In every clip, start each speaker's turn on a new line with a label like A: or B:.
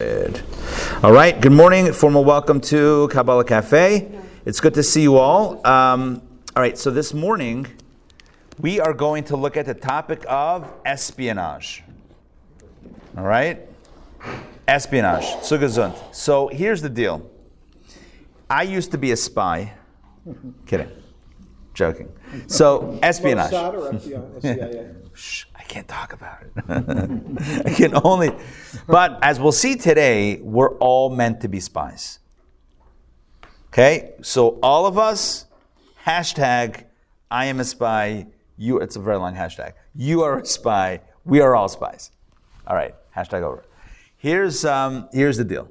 A: Good. All right. Good morning. Formal welcome to Kabbalah Cafe. It's good to see you all. Um, all right. So this morning we are going to look at the topic of espionage. All right. Espionage. Zugesund. So here's the deal. I used to be a spy. Kidding. Joking. So espionage.
B: Mossad or FBI, CIA?
A: Shh, can't talk about it. I can only. But as we'll see today, we're all meant to be spies. Okay? So all of us, hashtag, I am a spy. You, it's a very long hashtag. You are a spy. We are all spies. All right, hashtag over. Here's, um, here's the deal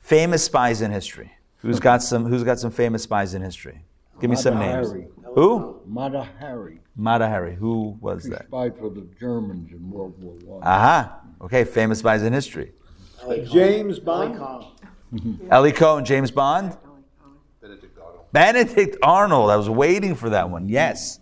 A: famous spies in history. Who's got some, who's got some famous spies in history? Give me some names.
C: Hari.
A: Who?
C: Mata Hari.
A: Mata Hari. Who was
C: He
A: that?
C: Spy for the Germans in World War One.
A: Aha. Okay, famous spies in history.
B: James Bond?
A: Eli Cohen, James Bond? Benedict Arnold. I was waiting for that one. Yes.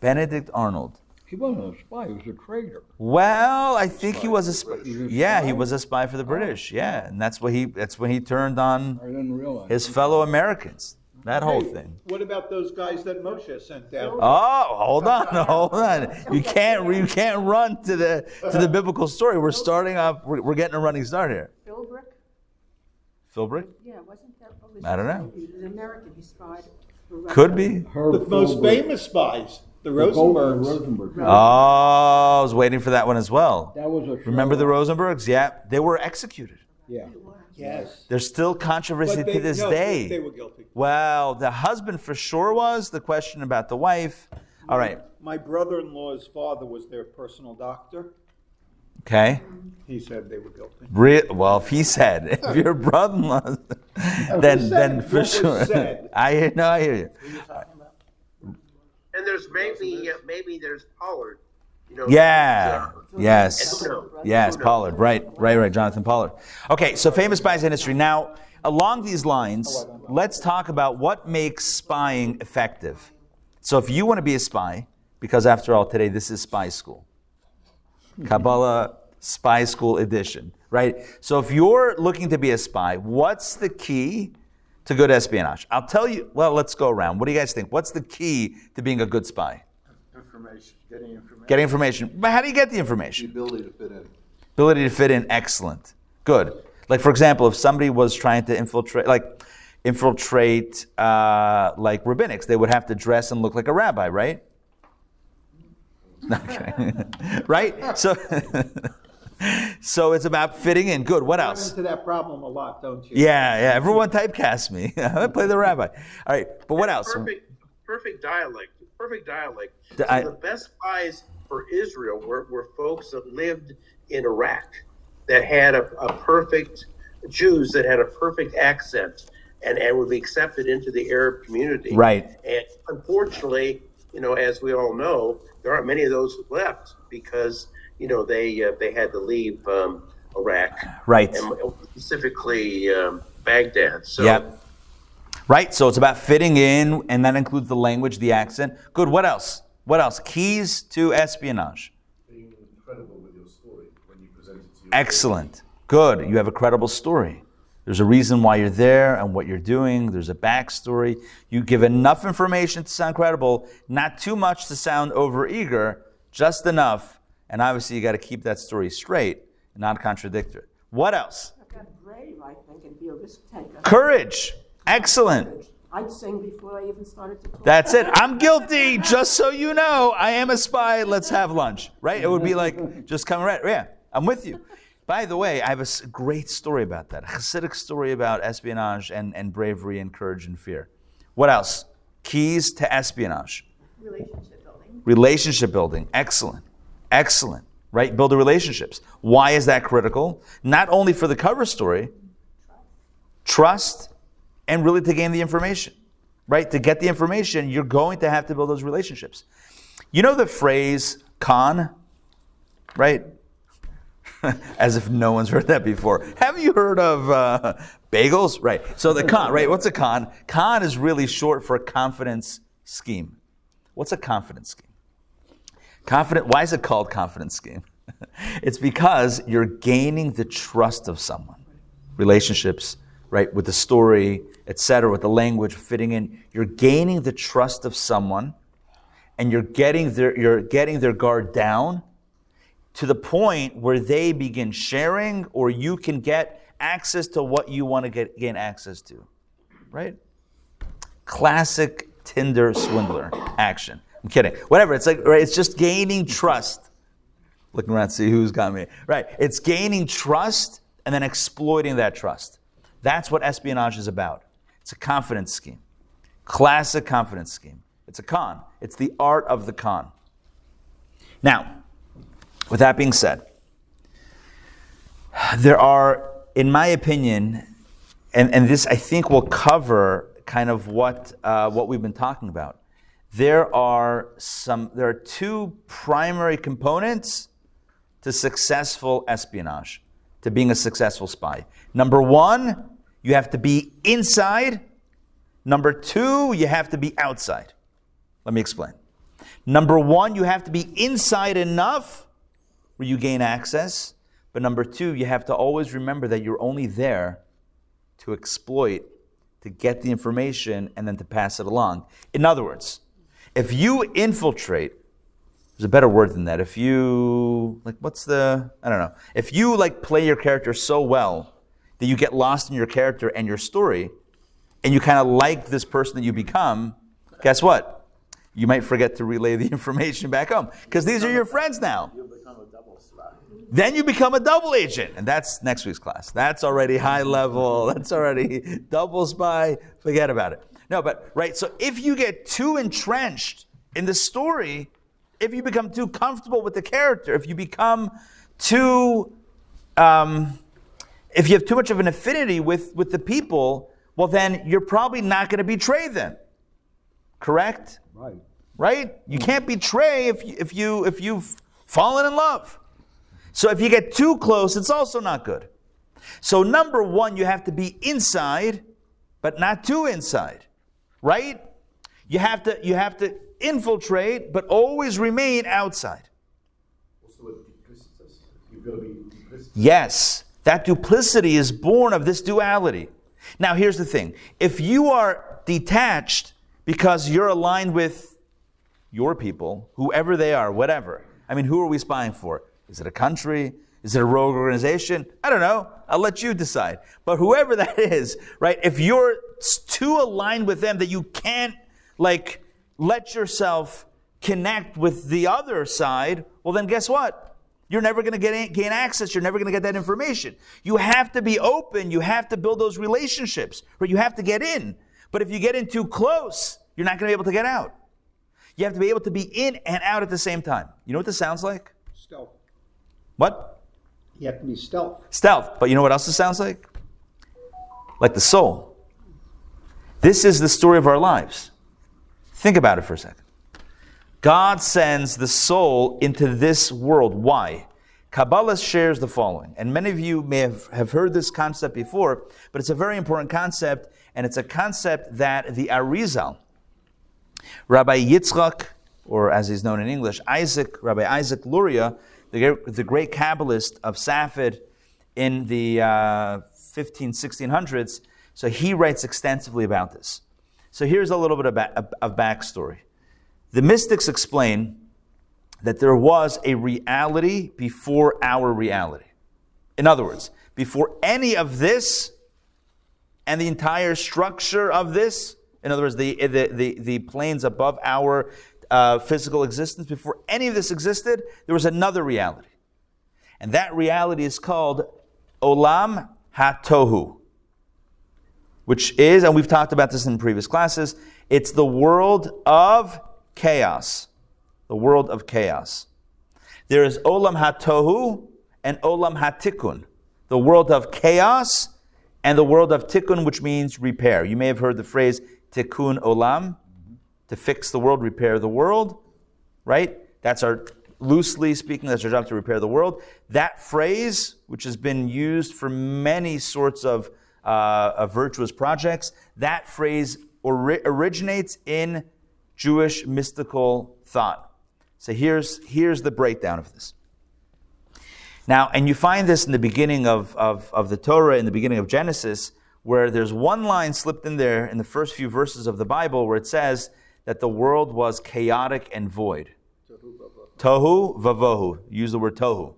A: Benedict Arnold.
C: He wasn't a spy. He was a traitor.
A: Well, I think he was a spy.
C: He was a
A: Yeah, he was a spy for the British. Yeah, and that's what he that's when he turned on
C: I didn't realize.
A: his fellow Americans. That whole
B: Hey,
A: thing.
B: What about those guys that Moshe sent down?
A: Oh, oh hold on, hold on. You can't you can't run to the to the biblical story. We're starting off. We're, we're getting a running start here.
D: Philbrick?
A: Philbrick?
D: Yeah, wasn't that was
A: I don't know.
D: name? He was an American. He spied.
A: Could be.
C: Herb
B: The most famous spies, the
C: The
B: Rosenbergs.
C: Rosenberg.
A: Oh, I was waiting for that one as well.
C: That was a.
A: Remember the. Rosenbergs? Yeah, they were executed.
C: Yeah.
B: Yes.
A: There's still controversy
B: they,
A: to this
B: no,
A: day.
B: They were guilty.
A: well, the husband for sure was. The question about the wife. All right.
B: My brother-in-law's father was their personal doctor.
A: Okay.
B: He said they were guilty.
A: Re- well, if he said, if your brother-in-law, then
B: said
A: then for sure.
B: said.
A: I hear. No, I hear you.
E: And there's maybe uh, maybe there's Pollard. You know,
A: Yeah. Yes. Yes, Pollard. Right, right, right. Jonathan Pollard. Okay, so famous spies in history. Now, along these lines, let's talk about what makes spying effective. So, if you want to be a spy, because after all, today this is spy school, Kabbalah Spy School Edition, right? So, if you're looking to be a spy, what's the key to good espionage? I'll tell you. Well, let's go around. What do you guys think? What's the key to being a good spy?
F: Information, getting information,
A: Getting information. But how do you get the information?
F: the ability to fit in.
A: Ability to fit in, excellent. Good. Like, for example, if somebody was trying to infiltrate, like, infiltrate, uh, like, rabbinics, they would have to dress and look like a rabbi, right? Okay. right? So, so it's about fitting in. Good. What else?
B: into that problem a lot, don't you?
A: Yeah, yeah. Everyone typecast me. I play the rabbi. All right. But what else?
E: Perfect, perfect dialect. Perfect dialect.
A: The- I-
E: the best spies for Israel were, were folks that lived in Iraq that had a, a perfect Jews that had a perfect accent and, and would be accepted into the Arab community.
A: Right.
E: And unfortunately, you know, as we all know, there aren't many of those left because you know they uh, they had to leave um, Iraq
A: Right.
E: and specifically um, Baghdad. So
A: Yep. Right. So it's about fitting in, and that includes the language, the accent. Good. What else? What else? Keys to espionage.
F: Being credible with your story when you present it to your
A: Excellent. Good. You have a credible story. There's a reason why you're there and what you're doing. There's a backstory. You give enough information to sound credible, not too much to sound overeager, just enough. And obviously, you got to keep that story straight and not contradict it. What else?
D: I got brave, I think, and be a risk taker.
A: Courage. Excellent.
D: I'd sing before I even started to talk.
A: That's it. I'm guilty, just so you know. I am a spy. Let's have lunch. Right? It would be like just coming right. Yeah, I'm with you. By the way, I have a great story about that. A Hasidic story about espionage and, and bravery and courage and fear. What else? Keys to espionage.
D: relationship building.
A: Relationship building. Excellent. Excellent. Right? Build the relationships. Why is that critical? Not only for the cover story, trust, and really to gain the information. Right? To get the information, you're going to have to build those relationships. You know the phrase con? Right? As if no one's heard that before. Have you heard of uh, bagels? Right. So the con, right? What's a con? Con is really short for confidence scheme. What's a confidence scheme? Confident. Why is it called confidence scheme? it's because you're gaining the trust of someone. relationships, right? With the story, etc., with the language fitting in. You're gaining the trust of someone and you're getting their, you're getting their guard down to the point where they begin sharing or you can get access to what you want to get, gain access to, right? Classic Tinder swindler action. I'm kidding. Whatever. It's like, right? It's just gaining trust. Looking around to see who's got me. Right. It's gaining trust and then exploiting that trust. That's what espionage is about. It's a confidence scheme. Classic confidence scheme. It's a con. It's the art of the con. Now, with that being said, there are, in my opinion, and, and this I think will cover kind of what, uh, what we've been talking about. There are some, there are two primary components to successful espionage, to being a successful spy. Number one, you have to be inside. Number two, you have to be outside. Let me explain. Number one, you have to be inside enough where you gain access. But number two, you have to always remember that you're only there to exploit, to get the information, and then to pass it along. In other words, if you infiltrate, there's a better word than that. If you, like, what's the, I don't know. If you, like, play your character so well that you get lost in your character and your story, and you kind of like this person that you become, guess what? You might forget to relay the information back home because these are your friends now. Then you become a double agent, and that's next week's class. That's already high level. That's already double spy. Forget about it. No, but right. So if you get too entrenched in the story, if you become too comfortable with the character, if you become too, um, if you have too much of an affinity with with the people, well, then you're probably not going to betray them. Correct?
C: Right.
A: Right? You can't betray if you, if you if you've fallen in love. So if you get too close, it's also not good. So number one, you have to be inside, but not too inside. Right? You have to you have to infiltrate, but always remain outside.
F: What's the word duplicitous? You've got to be duplicitous.
A: Yes, that duplicity is born of this duality. Now, here's the thing if you are detached because you're aligned with your people, whoever they are, whatever, I mean, who are we spying for? Is it a country? Is it a rogue organization? I don't know. I'll let you decide. But whoever that is, right? If you're too aligned with them that you can't, like, let yourself connect with the other side, well, then guess what? You're never going to get gain access. You're never going to get that information. You have to be open. You have to build those relationships, or you have to get in. But if you get in too close, you're not going to be able to get out. You have to be able to be in and out at the same time. You know what this sounds like?
B: Stealth.
A: What?
B: You have to be stealth.
A: Stealth. But you know what else it sounds like? Like the soul. This is the story of our lives. Think about it for a second. God sends the soul into this world. Why? Kabbalah shares the following, and many of you may have, have heard this concept before, but it's a very important concept, and it's a concept that the Arizal, Rabbi Yitzchak, or as he's known in English, Isaac, Rabbi Isaac Luria, the, the great Kabbalist of Safed in the uh, 15, 1600s, so he writes extensively about this. So here's a little bit of, ba- of backstory. The mystics explain that there was a reality before our reality. In other words, before any of this and the entire structure of this, in other words, the, the, the, the planes above our uh, physical existence, before any of this existed, there was another reality. And that reality is called Olam HaTohu, which is, and we've talked about this in previous classes, it's the world of chaos. The world of chaos. There is Olam HaTohu and Olam HaTikun, the world of chaos and the world of Tikkun, which means repair. You may have heard the phrase Tikkun Olam, to fix the world, repair the world, right? That's our, loosely speaking, that's our job to repair the world. That phrase, which has been used for many sorts of, uh, of virtuous projects, that phrase ori- originates in Jewish mystical thought. So here's, here's the breakdown of this. Now, and you find this in the beginning of, of, of the Torah, in the beginning of Genesis, where there's one line slipped in there in the first few verses of the Bible where it says that the world was chaotic and void. Tohu vavohu. Use the word tohu.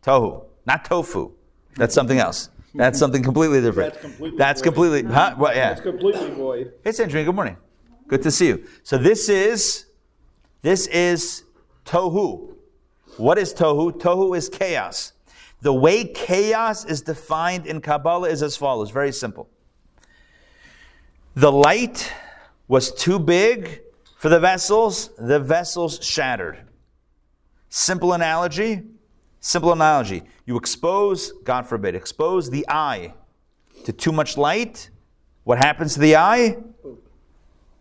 A: Tohu. Not tofu. That's something else. That's something completely different.
B: That's completely
A: That's
B: void.
A: completely. Huh? What? Yeah.
B: It's completely void.
A: Hey, Sandrine, good morning. Good to see you. So this is this is tohu. What is tohu? Tohu is chaos. The way chaos is defined in Kabbalah is as follows. Very simple. The light was too big for the vessels. The vessels shattered. Simple analogy. Simple analogy. You expose, God forbid, expose the eye to too much light. What happens to the eye?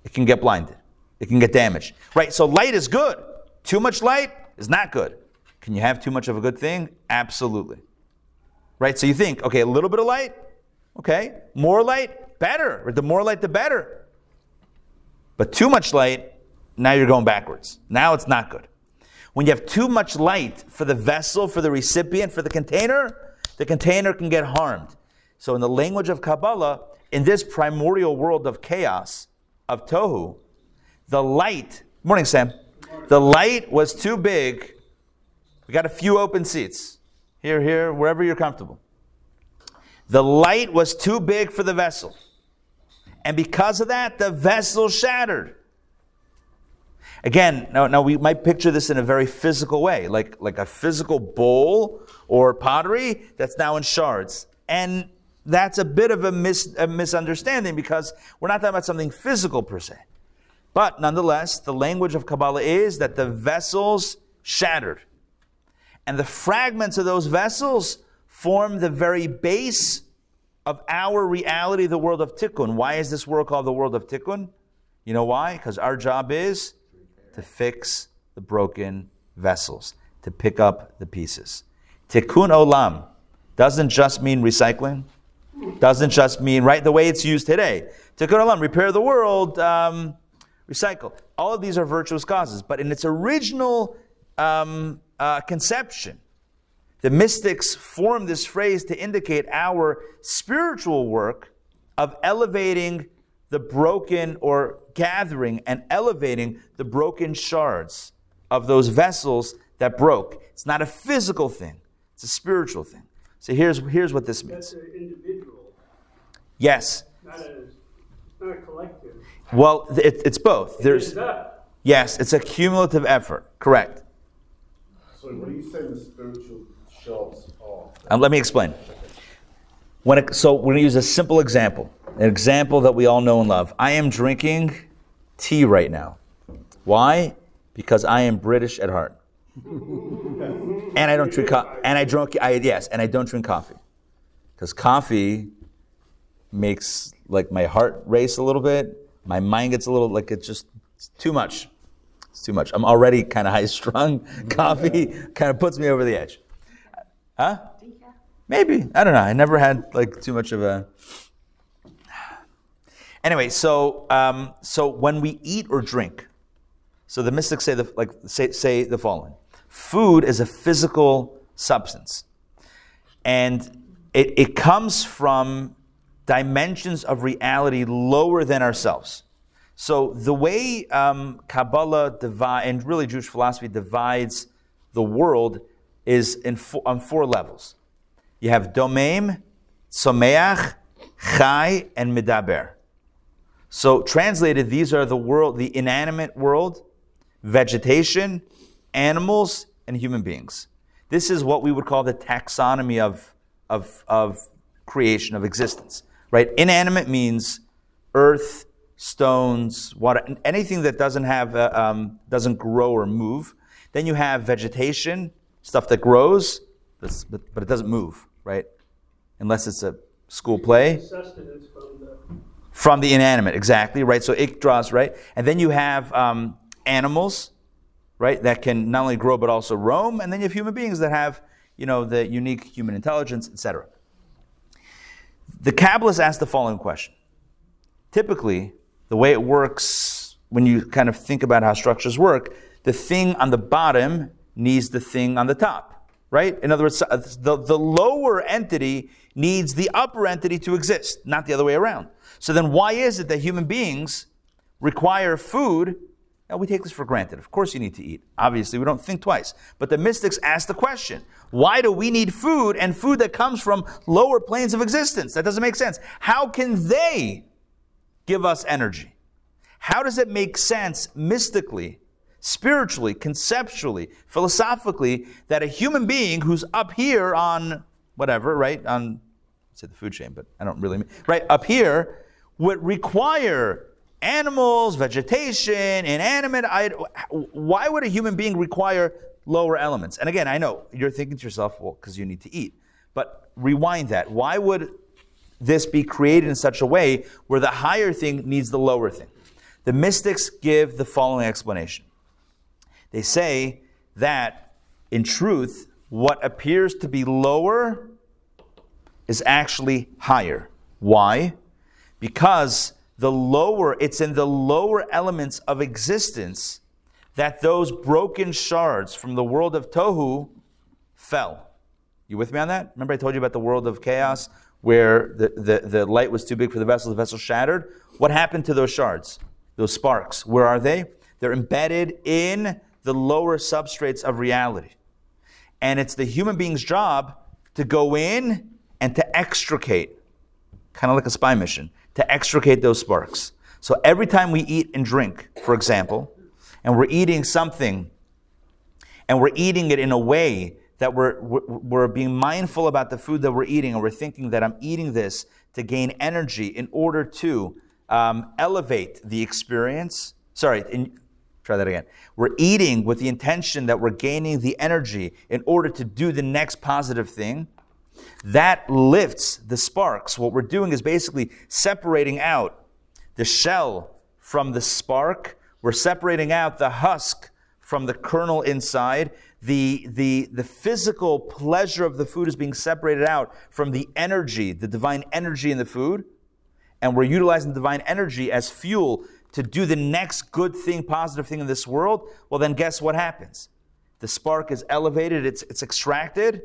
A: It can get blinded. It can get damaged. Right? So light is good. Too much light is not good. Can you have too much of a good thing? Absolutely. Right? So you think, okay, a little bit of light, okay, more light, better. Or the more light, the better. But too much light, now you're going backwards. Now it's not good. When you have too much light for the vessel, for the recipient, for the container, the container can get harmed. So, in the language of Kabbalah, in this primordial world of chaos, of Tohu, the light, morning, Sam, the light was too big. We got a few open seats. Here, here, wherever you're comfortable. The light was too big for the vessel. And because of that, the vessel shattered. Again, now, now we might picture this in a very physical way, like, like a physical bowl or pottery that's now in shards. And that's a bit of a, mis, a misunderstanding because we're not talking about something physical per se. But nonetheless, the language of Kabbalah is that the vessels shattered. And the fragments of those vessels form the very base of our reality, the world of Tikkun. Why is this world called the world of Tikkun? You know why? Because our job is to fix the broken vessels, to pick up the pieces. Tikkun olam doesn't just mean recycling, doesn't just mean, right, the way it's used today. Tikkun olam, repair the world, um, recycle. All of these are virtuous causes, but in its original um, uh, conception, the mystics formed this phrase to indicate our spiritual work of elevating the broken or gathering and elevating the broken shards of those vessels that broke. It's not a physical thing, it's a spiritual thing. So here's, here's what this means.
G: That's an individual,
A: Yes.
G: not a, not a collective.
A: Well, it, it's both. There's
G: up.
A: yes, it's a cumulative effort. Correct.
F: So what are you saying the spiritual shards are?
A: Um, let me explain. When it, so we're going to use a simple example, an example that we all know and love. I am drinking tea right now. Why? Because I am British at heart, and I don't drink coffee. And I drink, I, yes, and I don't drink coffee because coffee makes like my heart race a little bit. My mind gets a little like it's just it's too much. It's too much. I'm already kind of high strung. Coffee kind of puts me over the edge. Huh? Maybe. I don't know. I never had like too much of a. Anyway, so um, so when we eat or drink, so the mystics say the like say say the following: food is a physical substance, and it, it comes from dimensions of reality lower than ourselves. So the way um, Kabbalah divide, and really Jewish philosophy divides the world is on four levels. You have domem, tzomeach, chai, and medaber. So translated, these are the world, the inanimate world, vegetation, animals, and human beings. This is what we would call the taxonomy of, of, of creation, of existence. Right? Inanimate means earth, stones, water, anything that doesn't have, uh, um, doesn't grow or move. Then you have vegetation, stuff that grows, but, but it doesn't move, right? Unless it's a school play
G: Sustenance from the,
A: from the inanimate, exactly, right? So it draws, right? And then you have um, animals, right, that can not only grow but also roam, and then you have human beings that have, you know, the unique human intelligence, etc. The Kabbalists ask the following question. Typically, the way it works when you kind of think about how structures work, the thing on the bottom needs the thing on the top. right? In other words, the, the lower entity needs the upper entity to exist, not the other way around. So then why is it that human beings require food? Now we take this for granted. Of course you need to eat. Obviously, we don't think twice. But the mystics ask the question, why do we need food and food that comes from lower planes of existence? That doesn't make sense. How can they give us energy? How does it make sense mystically, spiritually, conceptually, philosophically that a human being who's up here on whatever, right? On say the food chain, but I don't really mean right up here would require animals, vegetation, inanimate. Why would a human being require lower elements? And again, I know you're thinking to yourself, well, because you need to eat. But rewind that. Why would this be created in such a way where the higher thing needs the lower thing? The mystics give the following explanation. They say that, in truth, what appears to be lower is actually higher. Why? Because the lower, it's in the lower elements of existence that those broken shards from the world of Tohu fell. You with me on that? Remember I told you about the world of chaos where the, the, the light was too big for the vessel, the vessel shattered? What happened to those shards? Those sparks. Where are they? They're embedded in the lower substrates of reality. And it's the human being's job to go in and to extricate, kind of like a spy mission, to extricate those sparks. So every time we eat and drink, for example, and we're eating something, and we're eating it in a way that we're, we're being mindful about the food that we're eating, and we're thinking that I'm eating this to gain energy in order to um, elevate the experience. Sorry, in, try that again. We're eating with the intention that we're gaining the energy in order to do the next positive thing. That lifts the sparks. What we're doing is basically separating out the shell from the spark. We're separating out the husk from the kernel inside. The, the, the physical pleasure of the food is being separated out from the energy, the divine energy in the food. And we're utilizing divine energy as fuel to do the next good thing, positive thing in this world. Well, then guess what happens? The spark is elevated, it's, it's extracted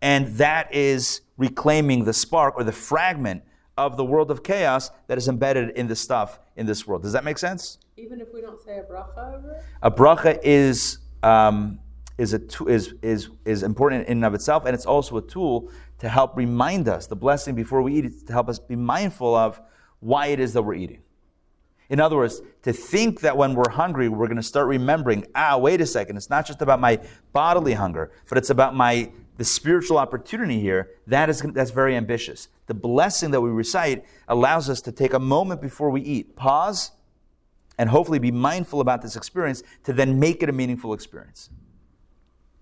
A: and that is reclaiming the spark or the fragment of the world of chaos that is embedded in the stuff in this world. Does that make sense?
H: Even if we don't say a bracha over it?
A: A bracha is, um, is, a t- is, is, is important in and of itself, and it's also a tool to help remind us, the blessing before we eat it, to help us be mindful of why it is that we're eating. In other words, to think that when we're hungry, we're going to start remembering, ah, wait a second, it's not just about my bodily hunger, but it's about my the spiritual opportunity here, that is, that's very ambitious. The blessing that we recite allows us to take a moment before we eat, pause, and hopefully be mindful about this experience to then make it a meaningful experience.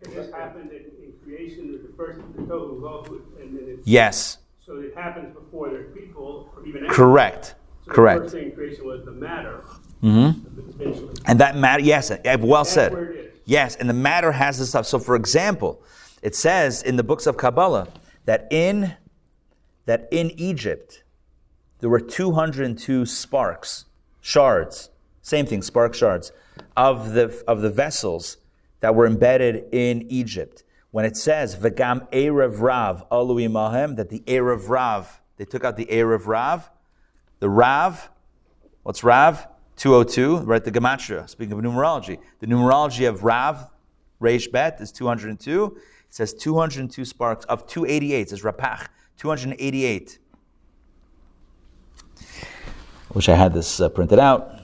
G: It just happened in, in creation, the first the tohu and then it's,
A: Yes.
G: So it happens before there's people, or even
A: Correct.
G: So
A: Correct.
G: The first thing in creation was the matter.
A: Mm-hmm. And that matter, yes, well
G: That's
A: said.
G: where it is.
A: Yes, and the matter has this stuff. So, for example, it says in the books of Kabbalah that in that in Egypt there were 202 sparks, shards, same thing, spark shards of the of the vessels that were embedded in Egypt. When it says Vagam Erev Rav Alui Mahem, that the Erev Rav, they took out the Erev Rav, the Rav, what's Rav? 202, right? The Gematria, speaking of numerology. The numerology of Rav, Reish Bet, is 202 says 202 sparks of 288. It says Rapach, 288. Wish I had this uh, printed out.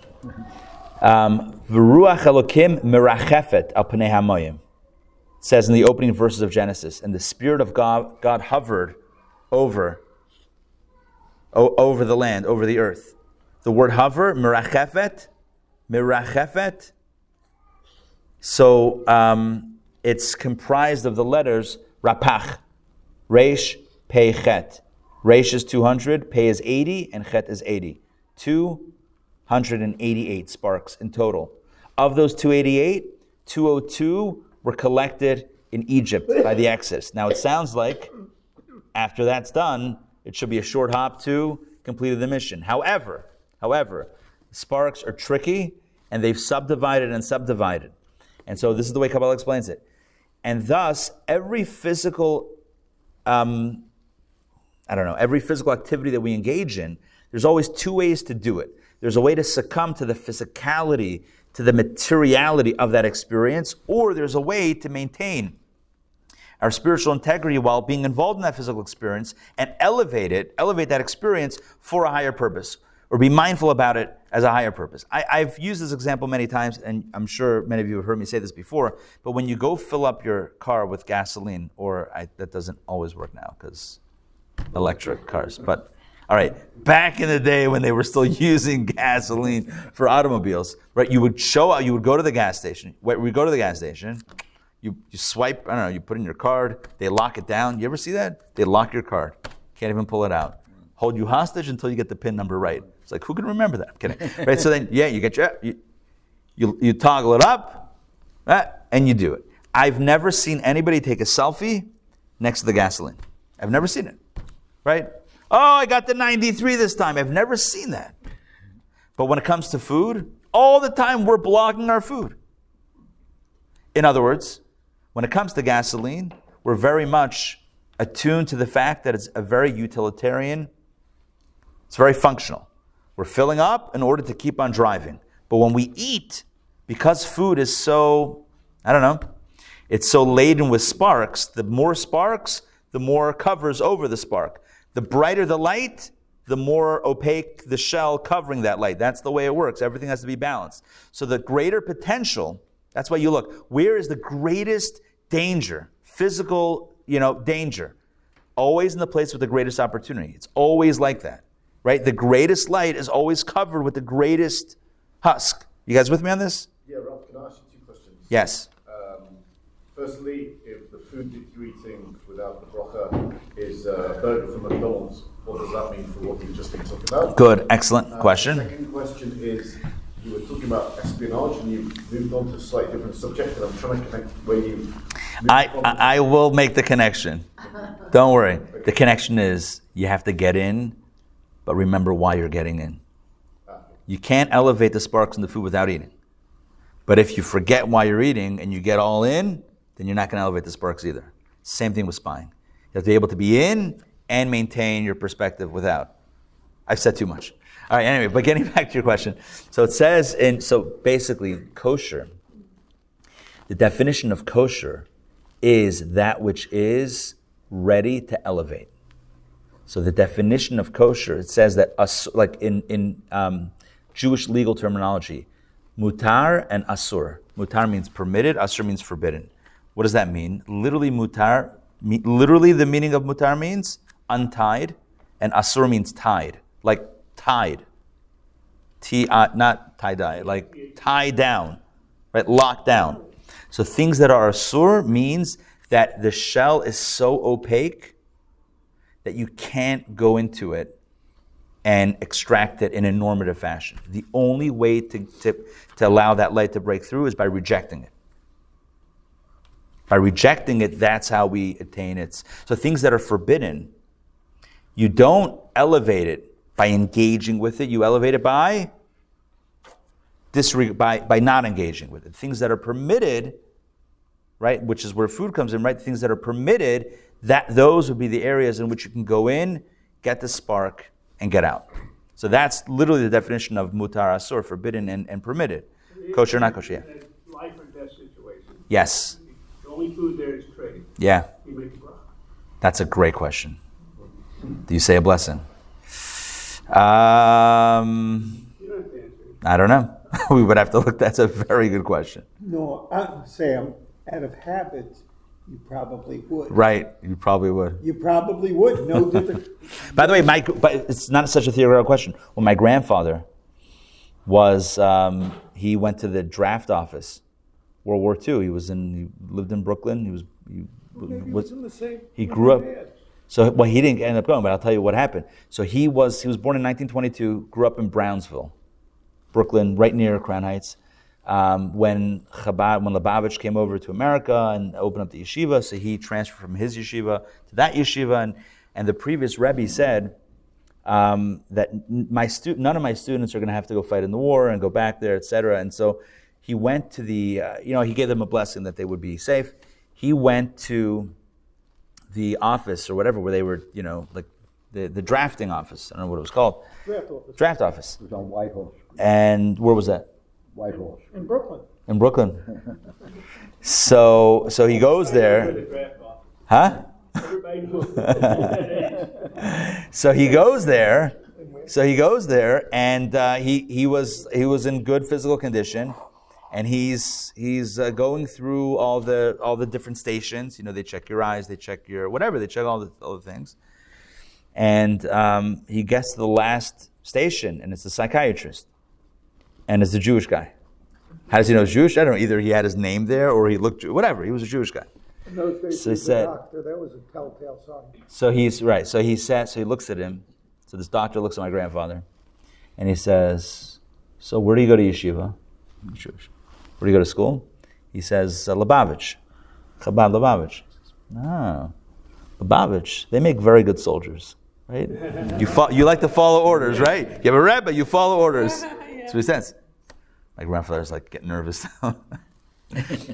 A: Um, V'ruach Elokim merachefet al pnei hamayim. Says in the opening verses of Genesis, and the Spirit of God, God hovered over, o- over the land, over the earth. The word hover, merachefet, merachefet. So um, it's comprised of the letters Rapach, Resh, Pei, Chet. Resh is 200, Pei is 80, and Chet is 80. 288 sparks in total. Of those 288, 202 were collected in Egypt by the Exodus. Now it sounds like after that's done, it should be a short hop to completed the mission. However, however, sparks are tricky and they've subdivided and subdivided. And so this is the way Kabbalah explains it And thus, every physical, um, I don't know, every physical activity that we engage in, there's always two ways to do it. There's a way to succumb to the physicality, to the materiality of that experience, or there's a way to maintain our spiritual integrity while being involved in that physical experience and elevate it, elevate that experience for a higher purpose, or be mindful about it as a higher purpose. I, have used this example many times, and I'm sure many of you have heard me say this before, but when you go fill up your car with gasoline, or I, that doesn't always work now because electric cars, but all right, back in the day when they were still using gasoline for automobiles, right? You would show up, you would go to the gas station. We go to the gas station, you, you swipe, I don't know, you put in your card, they lock it down. You ever see that? They lock your card. Can't even pull it out. Hold you hostage until you get the PIN number right. It's like, who can remember that? I'm kidding. right? So then, yeah, you get your, you, you, you toggle it up, right? and you do it. I've never seen anybody take a selfie next to the gasoline. I've never seen it, right? Oh, I got the 93 this time. I've never seen that. But when it comes to food, all the time we're blocking our food. In other words, when it comes to gasoline, we're very much attuned to the fact that it's a very utilitarian, it's very functional. We're filling up in order to keep on driving. But when we eat, because food is so, I don't know, it's so laden with sparks, the more sparks, the more covers over the spark. The brighter the light, the more opaque the shell covering that light. That's the way it works. Everything has to be balanced. So the greater potential that's why you look. Where is the greatest danger? Physical, you know, danger. Always in the place with the greatest opportunity. It's always like that. Right? The greatest light is always covered with the greatest husk. You guys with me on this?
F: Yeah, Ralph, can I ask you two questions?
A: Yes.
F: Um, firstly, if the food that you're eating without the bracha is a burger from McDonald's, what does that mean for what you've just been talking about?
A: Good, excellent
F: Uh,
A: question.
F: The second question is you were talking about espionage and you moved on to a slightly different subject, and I'm trying to connect where you.
A: I, I, I will make the connection. Don't worry. The connection is you have to get in, but remember why you're getting in. You can't elevate the sparks in the food without eating. But if you forget why you're eating and you get all in, then you're not going to elevate the sparks either. Same thing with spying. You have to be able to be in and maintain your perspective without. I've said too much. All right, anyway, but getting back to your question. So it says in, so basically, kosher, the definition of kosher is that which is ready to elevate. So the definition of kosher, it says that, as, like in, in um, Jewish legal terminology, mutar and asur. Mutar means permitted, asur means forbidden. What does that mean? Literally, mutar, literally the meaning of mutar means untied, and asur means tied, like tied. T, not tie dye, like tie down, right? Locked down. So things that are asur means that the shell is so opaque that you can't go into it and extract it in a normative fashion. The only way to, to, to allow that light to break through is by rejecting it. By rejecting it, that's how we attain it. So things that are forbidden, you don't elevate it by engaging with it, you elevate it by disreg- by, by not engaging with it. Things that are permitted, right, which is where food comes in, right? Things that are permitted, that those would be the areas in which you can go in, get the spark, and get out. So that's literally the definition of mutar asur, forbidden and, and permitted. Kosher, or not kosher. Yeah.
G: Life or death situation.
A: Yes.
G: The only food there is trade.
A: Yeah.
G: You make a bracha.
A: That's a great question. Do you say a blessing? Um,
G: You don't have to answer.
A: I don't know. we would have to look. That's a very good question.
B: No, I, Sam, out of habit, you probably would.
A: Right. You probably would.
B: You probably would, no different.
A: By the way, my, but it's not such a theoretical question. Well, my grandfather was, um, he went to the draft office, World War II. He was in, he lived in Brooklyn. He was, he was,
B: in the same.
A: he grew up. So, well, he didn't end up going, but I'll tell you what happened. So he was, he was born in 1922, grew up in Brownsville, Brooklyn, right near Crown Heights. Um, when Chabad, when Lubavitch came over to America and opened up the yeshiva, so he transferred from his yeshiva to that yeshiva, and, and the previous Rebbe said um, that my stu- none of my students are going to have to go fight in the war and go back there, etc. And so he went to the, uh, you know, he gave them a blessing that they would be safe. he went to the office or whatever where they were, you know, like the, the drafting office. I don't know what it was called.
B: Draft office
A: Draft office.
C: It was on Whitehorse,
A: And where was that?
C: Whitehorse.
B: in Brooklyn.
A: In Brooklyn. So so he goes there. Huh?
G: Everybody knows that age.
A: So he goes there. So he goes there, and uh, he he was he was in good physical condition, and he's he's uh, going through all the all the different stations. You know, they check your eyes, they check your whatever, they check all the all the things. And um, he gets to the last station, and it's the psychiatrist, and it's a Jewish guy. How does he know Jewish? I don't know. Either he had his name there, or he looked whatever. He was a Jewish guy.
B: In those days,
A: So
B: he
A: he
B: was a
A: said-
B: doctor, that was a telltale sign.
A: So he's right. So he sat. So he looks at him. So this doctor looks at my grandfather, and he says, "So where do you go to yeshiva? I'm Jewish. Where do you go to school?" He says, uh, "Lubavitch, Chabad Lubavitch." No, Lubavitch. They make very good soldiers, right? You fo- you like to follow orders, right? You have a rabbi, you follow orders. That's what he says. My grandfather's like getting nervous.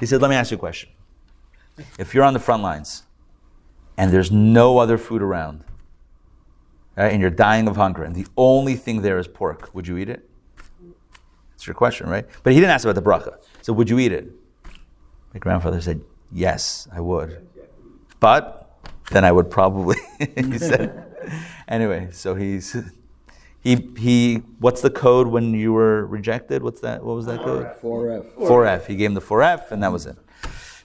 A: he said, "Let me ask you a question. If you're on the front lines." and there's no other food around, right, and you're dying of hunger, and the only thing there is pork, would you eat it? That's your question, right? But he didn't ask about the bracha. So, would you eat it? My grandfather said, Yes, I would. But then I would probably, he said. Anyway, so he's. He, he, what's the code when you were rejected? What's that? What was that code?
C: 4F.
A: 4F. He gave him the 4F, and that was it.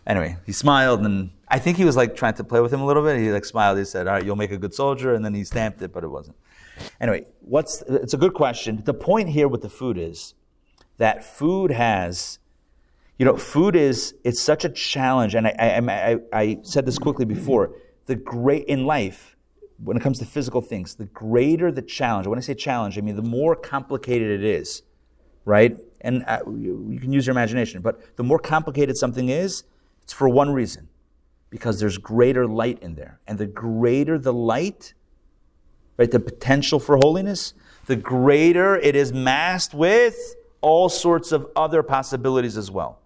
A: Anyway, he smiled, and I think he was like trying to play with him a little bit. He like smiled. He said, "All right, you'll make a good soldier," and then he stamped it, but it wasn't. Anyway, what's it's a good question. The point here with the food is that food has, you know, food is it's such a challenge, and I I, I, I said this quickly before. The great in life, when it comes to physical things, the greater the challenge. When I say challenge, I mean the more complicated it is right? And uh, you, you can use your imagination, but the more complicated something is, it's for one reason because there's greater light in there. And the greater the light, right, the potential for holiness, the greater it is masked with all sorts of other possibilities as well.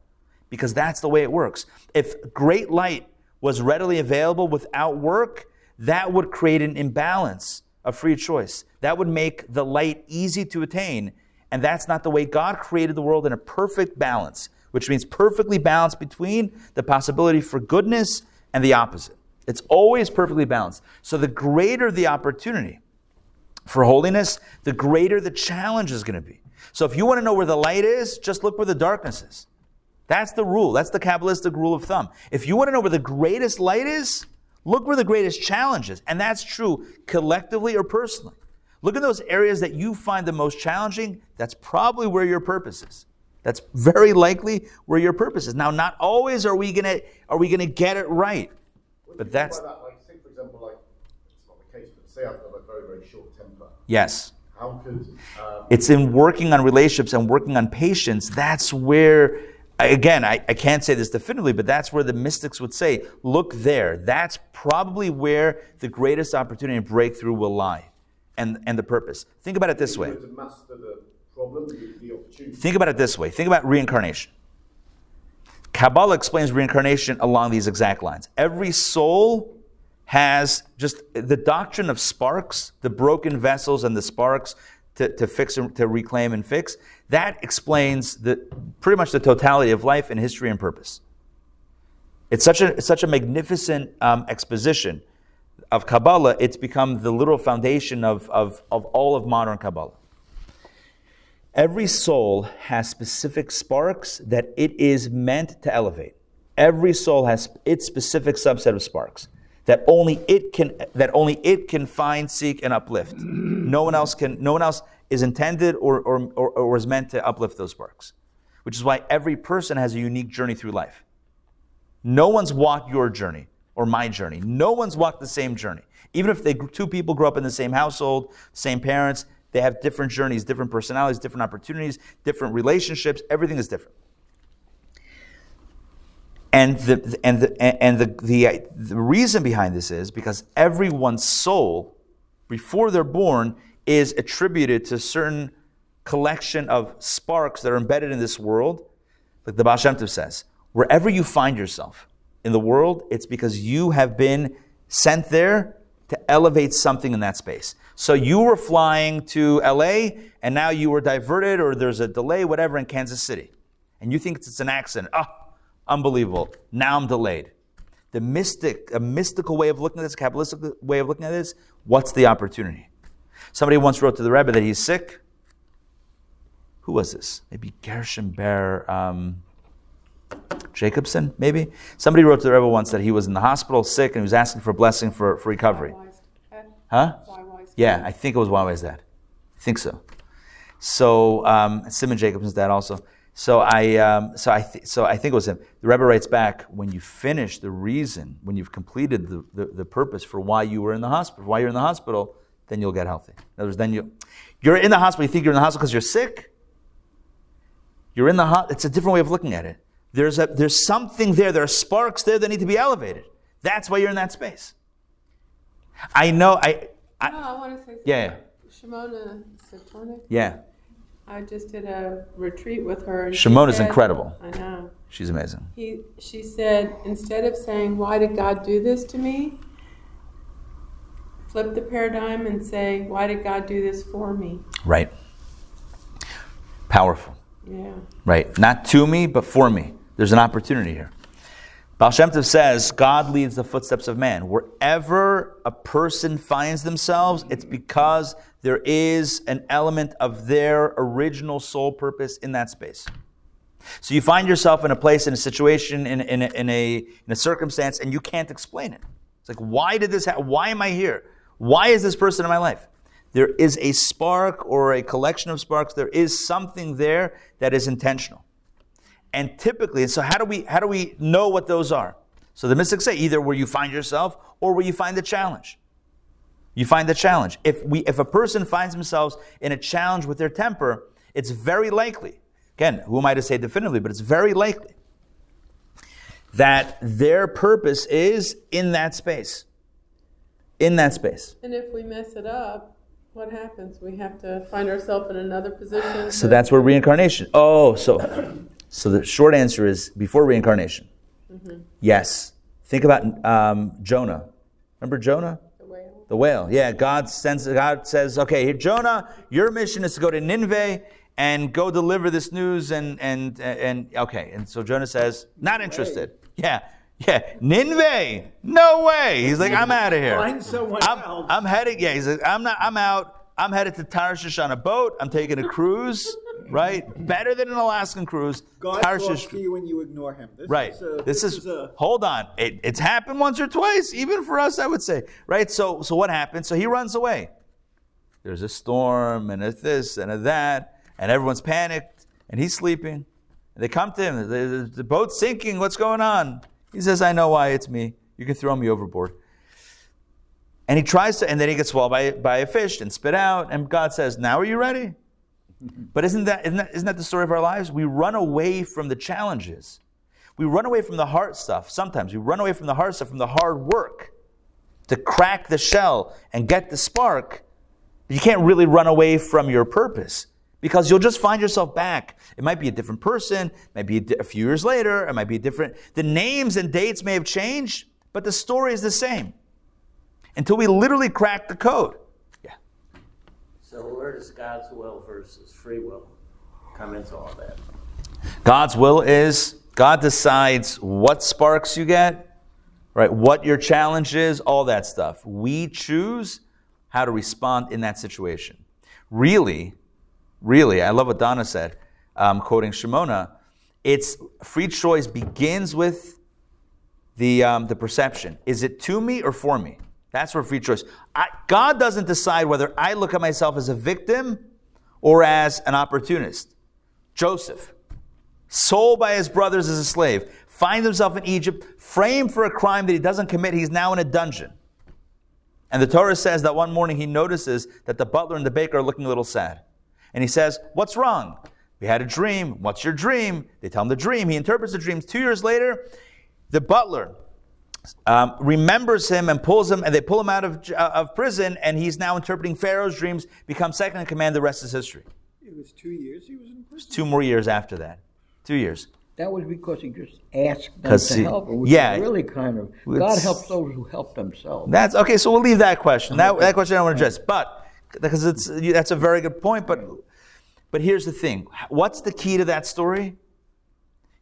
A: Because that's the way it works. If great light was readily available without work, that would create an imbalance of free choice. That would make the light easy to attain. And that's not the way God created the world in a perfect balance, which means perfectly balanced between the possibility for goodness and the opposite. It's always perfectly balanced. So the greater the opportunity for holiness, the greater the challenge is going to be. So if you want to know where the light is, just look where the darkness is. That's the rule. That's the Kabbalistic rule of thumb. If you want to know where the greatest light is, look where the greatest challenge is. And that's true collectively or personally. Look at those areas that you find the most challenging. That's probably where your purpose is. That's very likely where your purpose is. Now, not always are we gonna are we gonna get it right, but that's
F: that, like, say for example, like it's not the case, but say I've got a very very short temper.
A: yes.
F: How could um,
A: It's in working on relationships and working on patience. That's where, again, I, I can't say this definitively, but that's where the mystics would say, look there. That's probably where the greatest opportunity and breakthrough will lie and, and the purpose. Think about it this way.
F: to master the problem, the, the opportunity?
A: Think about it this way. Think about reincarnation. Kabbalah explains reincarnation along these exact lines. Every soul has just the doctrine of sparks, the broken vessels and the sparks to, to fix and to reclaim and fix. That explains the pretty much the totality of life and history and purpose. It's such a such a magnificent um, exposition of Kabbalah. It's become the literal foundation of, of, of all of modern Kabbalah. Every soul has specific sparks that it is meant to elevate. Every soul has its specific subset of sparks that only it can that only it can find, seek, and uplift. No one else can. No one else is intended or, or, or, or is meant to uplift those works, Which is why every person has a unique journey through life. No one's walked your journey or my journey. No one's walked the same journey. Even if they two people grew up in the same household, same parents, they have different journeys, different personalities, different opportunities, different relationships. Everything is different. And the and the and the the, the reason behind this is because everyone's soul, before they're born, is attributed to a certain collection of sparks that are embedded in this world. Like the Baal Shem Tov says, wherever you find yourself, in the world, it's because you have been sent there to elevate something in that space. So you were flying to LA and now you were diverted or there's a delay, whatever, in Kansas City. And you think it's an accident. Oh, unbelievable. Now I'm delayed. The mystic, a mystical way of looking at this, a Kabbalistic way of looking at this, what's the opportunity? Somebody once wrote to the Rebbe that he's sick. Who was this? Maybe Gershon Ber um, Jacobson, maybe? Somebody wrote to the Rebbe once that he was in the hospital sick and he was asking for a blessing for, for recovery. Huh? Yeah, I think it was Huawei's dad. I think so. So um, Simon Jacobson's dad also. So I, um, so I, th- so I think it was him. The Rebbe writes back when you finish the reason, when you've completed the, the, the purpose for why you were in the hospital, why you're in the hospital, then you'll get healthy. In other words, then you, you're in the hospital. You think you're in the hospital because you're sick. You're in the hot. It's a different way of looking at it. There's a, there's something there. There are sparks there that need to be elevated. That's why you're in that space. I know. I, I
H: No, I want to say something.
A: Yeah.
H: Shimona Tzukernik.
A: yeah.
H: I just did a retreat with her.
A: Shimona's incredible.
H: I know.
A: She's amazing.
H: He, she said, instead of saying, Why did God do this to me? Flip the paradigm and say, Why did God do this for me?
A: Right. Powerful.
H: Yeah.
A: Right. Not to me, but for me. There's an opportunity here. Baal Shem Tov says, God leads the footsteps of man. Wherever a person finds themselves, it's because there is an element of their original soul purpose in that space. So you find yourself in a place, in a situation, in, in, a, in, a, in a circumstance, and you can't explain it. It's like, why did this happen? Why am I here? Why is this person in my life? There is a spark or a collection of sparks. There is something there that is intentional. And typically, so how do we how do we know what those are? So the mystics say either where you find yourself or where you find the challenge. You find the challenge. If we if a person finds themselves in a challenge with their temper, it's very likely. Again, who am I to say definitively, but it's very likely that their purpose is in that space. In that space.
H: And if we mess it up, what happens? We have to find ourselves in another position.
A: So that's where reincarnation. Oh, so so the short answer is before reincarnation. Yes. Think about um, Jonah. Remember Jonah?
H: the whale.
A: The whale. Yeah, God sends God says, "Okay, here Jonah, your mission is to go to Nineveh and go deliver this news and and and okay." And so Jonah says, "Not interested." Yeah. Yeah, Nineveh. No way. He's like, "I'm out of here."
B: Find someone
A: I'm,
B: else.
A: I'm heading. Yeah, he's like, "I'm not I'm out. I'm headed to Tarshish on a boat. I'm taking a cruise, right? Better than an Alaskan cruise.
B: God
A: Tarshish
B: talks to you when you ignore him. This
A: Right.
B: Is a,
A: this, is,
B: a,
A: hold on. It, it's happened once or twice, even for us, I would say. Right. So so what happens? So he runs away. There's a storm and a this and a that, and everyone's panicked, and he's sleeping. And they come to him. The, the, the boat's sinking. What's going on? He says, "I know why. It's me. You can throw me overboard." And he tries to, and then he gets swallowed by, by a fish and spit out. And God says, "Now are you ready?" But isn't that, isn't that isn't that the story of our lives? We run away from the challenges. We run away from the hard stuff. Sometimes we run away from the hard stuff, from the hard work to crack the shell and get the spark. But you can't really run away from your purpose because you'll just find yourself back. It might be a different person, it might be a, di- a few years later, it might be different. The names and dates may have changed, but the story is the same until we literally crack the code. Yeah.
I: So where does God's will versus free will come into all that?
A: God's will is God decides what sparks you get, right? What your challenge is, all that stuff. We choose how to respond in that situation. Really, really, I love what Donna said, um, quoting Shimona. It's free choice begins with the um, the perception. Is it to me or for me? That's where free choice. I, God doesn't decide whether I look at myself as a victim or as an opportunist. Joseph, sold by his brothers as a slave, finds himself in Egypt, framed for a crime that he doesn't commit. He's now in a dungeon. And the Torah says that one morning he notices that the butler and the baker are looking a little sad. And he says, What's wrong? We had a dream. What's your dream? They tell him the dream. He interprets the dreams. Two years later, the butler um, remembers him and pulls him, and they pull him out of, uh, of prison, and he's now interpreting Pharaoh's dreams, becomes second in command. The rest is history
B: it was two years he was in prison.
A: two more years after that. Two years.
C: That was because he just asked them
A: 'Cause
C: to
A: he-
C: help. Which
A: yeah.
C: is really kind of God helps those who help themselves.
A: That's okay. So we'll leave that question. That, that question I don't want to address, but because it's that's a very good point. But but here's the thing: what's the key to that story?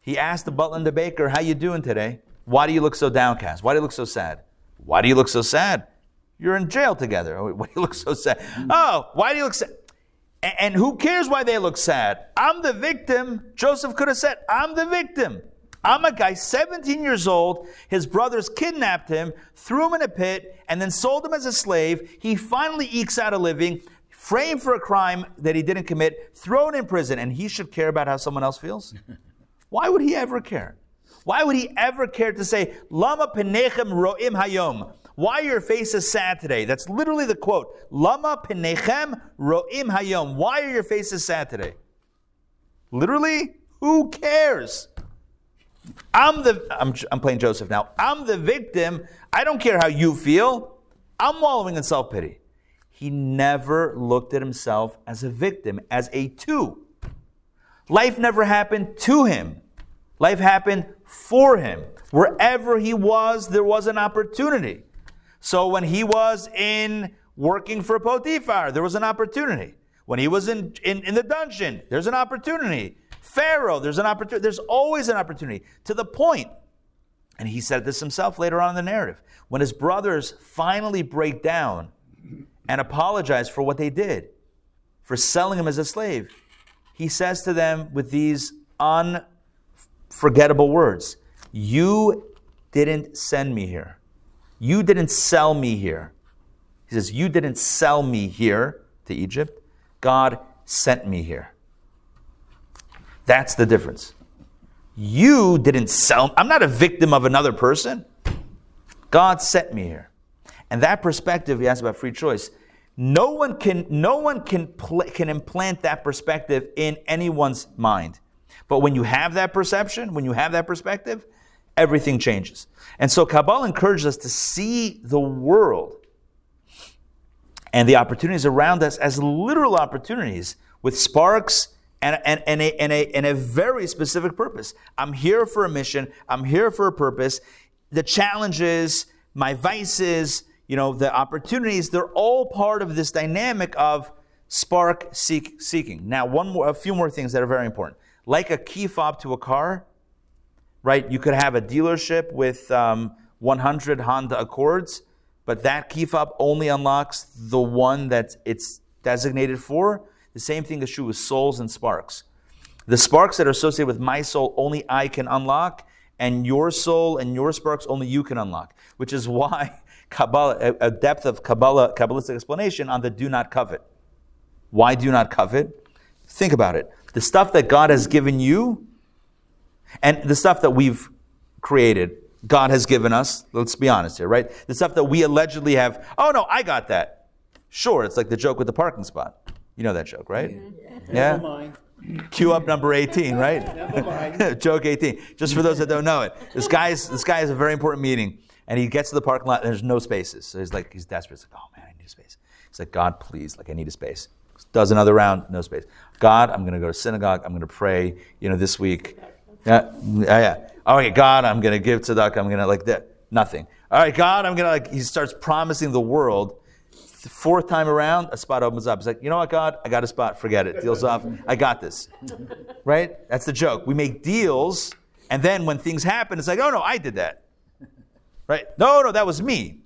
A: He asked the butler and the baker, "How you doing today? Why do you look so downcast? Why do you look so sad? Why do you look so sad? You're in jail together. Why do you look so sad? Oh, why do you look sad?" And who cares why they look sad? I'm the victim. Joseph could have said, I'm the victim. I'm a guy 17 years old. His brothers kidnapped him, threw him in a pit, and then sold him as a slave. He finally ekes out a living, framed for a crime that he didn't commit, thrown in prison, and he should care about how someone else feels? Why would he ever care? Why would he ever care to say, Lama penechem ro'im hayom? Why your face is sad today? That's literally the quote. Lama penechem ro'im hayom. Why are your faces sad today? Literally, who cares? I'm the I'm, I'm playing Joseph now. I'm the victim. I don't care how you feel. I'm wallowing in self-pity. He never looked at himself as a victim, as a two. Life never happened to him. Life happened for him. Wherever he was, there was an opportunity. So when he was in working for Potiphar, there was an opportunity. When he was in, in, in the dungeon, there's an opportunity. Pharaoh, there's an opportunity. There's always an opportunity. To the point, and he said this himself later on in the narrative, when his brothers finally break down and apologize for what they did, for selling him as a slave, he says to them with these unforgettable words You didn't send me here. You didn't sell me here. He says, You didn't sell me here to Egypt. God sent me here. That's the difference. You didn't sell. I'm not a victim of another person. God sent me here. And that perspective, he asked about free choice. No one can, no one can, pl- can implant that perspective in anyone's mind. But when you have that perception, when you have that perspective, everything changes. And so Kabbalah encourages us to see the world and the opportunities around us as literal opportunities with sparks and, and, and, a, and, a, and a very specific purpose. I'm here for a mission, I'm here for a purpose. The challenges, my vices, you know, the opportunities, they're all part of this dynamic of spark seek, seeking. Now, one more, a few more things that are very important. Like a key fob to a car, right? You could have a dealership with um, 100 Honda Accords, but that key fob only unlocks the one that it's designated for. The same thing is true with souls and sparks. The sparks that are associated with my soul, only I can unlock, and your soul and your sparks, only you can unlock. Which is why Kabbalah, a- depth of Kabbalah, Kabbalistic explanation on the do not covet. Why do not covet? Think about it. The stuff that God has given you, and the stuff that we've created, God has given us. Let's be honest here, right? The stuff that we allegedly have. Oh no, I got that. Sure, it's like the joke with the parking spot. You know that joke, right? Mm-hmm. Yeah.
B: Never mind.
A: Cue up number 18, right?
B: Never mind.
A: Joke 18. Just for those that don't know it. This guy's this guy has a very important meeting and he gets to the parking lot and there's no spaces. So he's like, he's desperate. He's like, oh man, I need a space. He's like, God, please, like I need a space. Does another round, no space. God, I'm gonna go to synagogue, I'm gonna pray, you know, this week. Yeah, yeah, yeah. Okay, God, I'm gonna give tzedakah, I'm gonna like that. Nothing. All right, God, I'm gonna like he starts promising the world the fourth time around, a spot opens up. He's like, you know what, God? I got a spot. Forget it. Deal's off. I got this. Right? That's the joke. We make deals, and then when things happen, it's like, oh no, I did that. Right? No, no, that was me.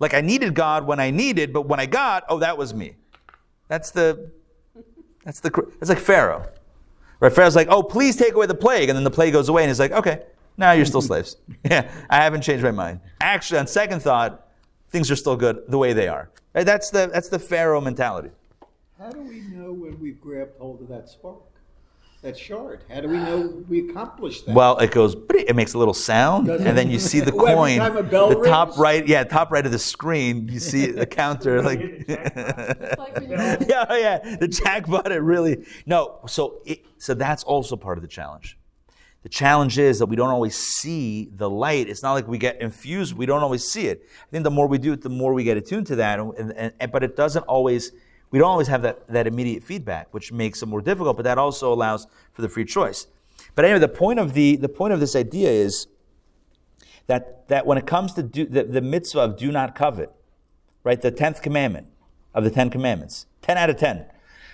A: Like I needed God when I needed, but when I got, oh, that was me. That's the, that's the, it's like Pharaoh. Right? Pharaoh's like, oh, please take away the plague, and then the plague goes away, and he's like, okay, now you're still slaves. yeah, I haven't changed my mind. Actually, on second thought, things are still good the way they are. Right? That's the that's the Pharaoh mentality.
B: How do we know when we've grabbed hold of that spark, that shard? How do we know we accomplished that?
A: Well, it goes, it makes a little sound,
B: Does
A: and then you see the
B: every
A: coin,
B: time a bell
A: the top right, yeah, top right of the screen. You see the counter, like,
H: like
A: yeah, oh, yeah, the jackpot. It really no. So, it, so that's also part of the challenge. The challenge is that we don't always see the light. It's not like we get infused. We don't always see it. I think the more we do it, the more we get attuned to that. And, and, and, but it doesn't always. We don't always have that, that immediate feedback, which makes it more difficult. But that also allows for the free choice. But anyway, the point of the the point of this idea is that that when it comes to do, the, the mitzvah of do not covet, right? The tenth commandment of the Ten Commandments, ten out of ten,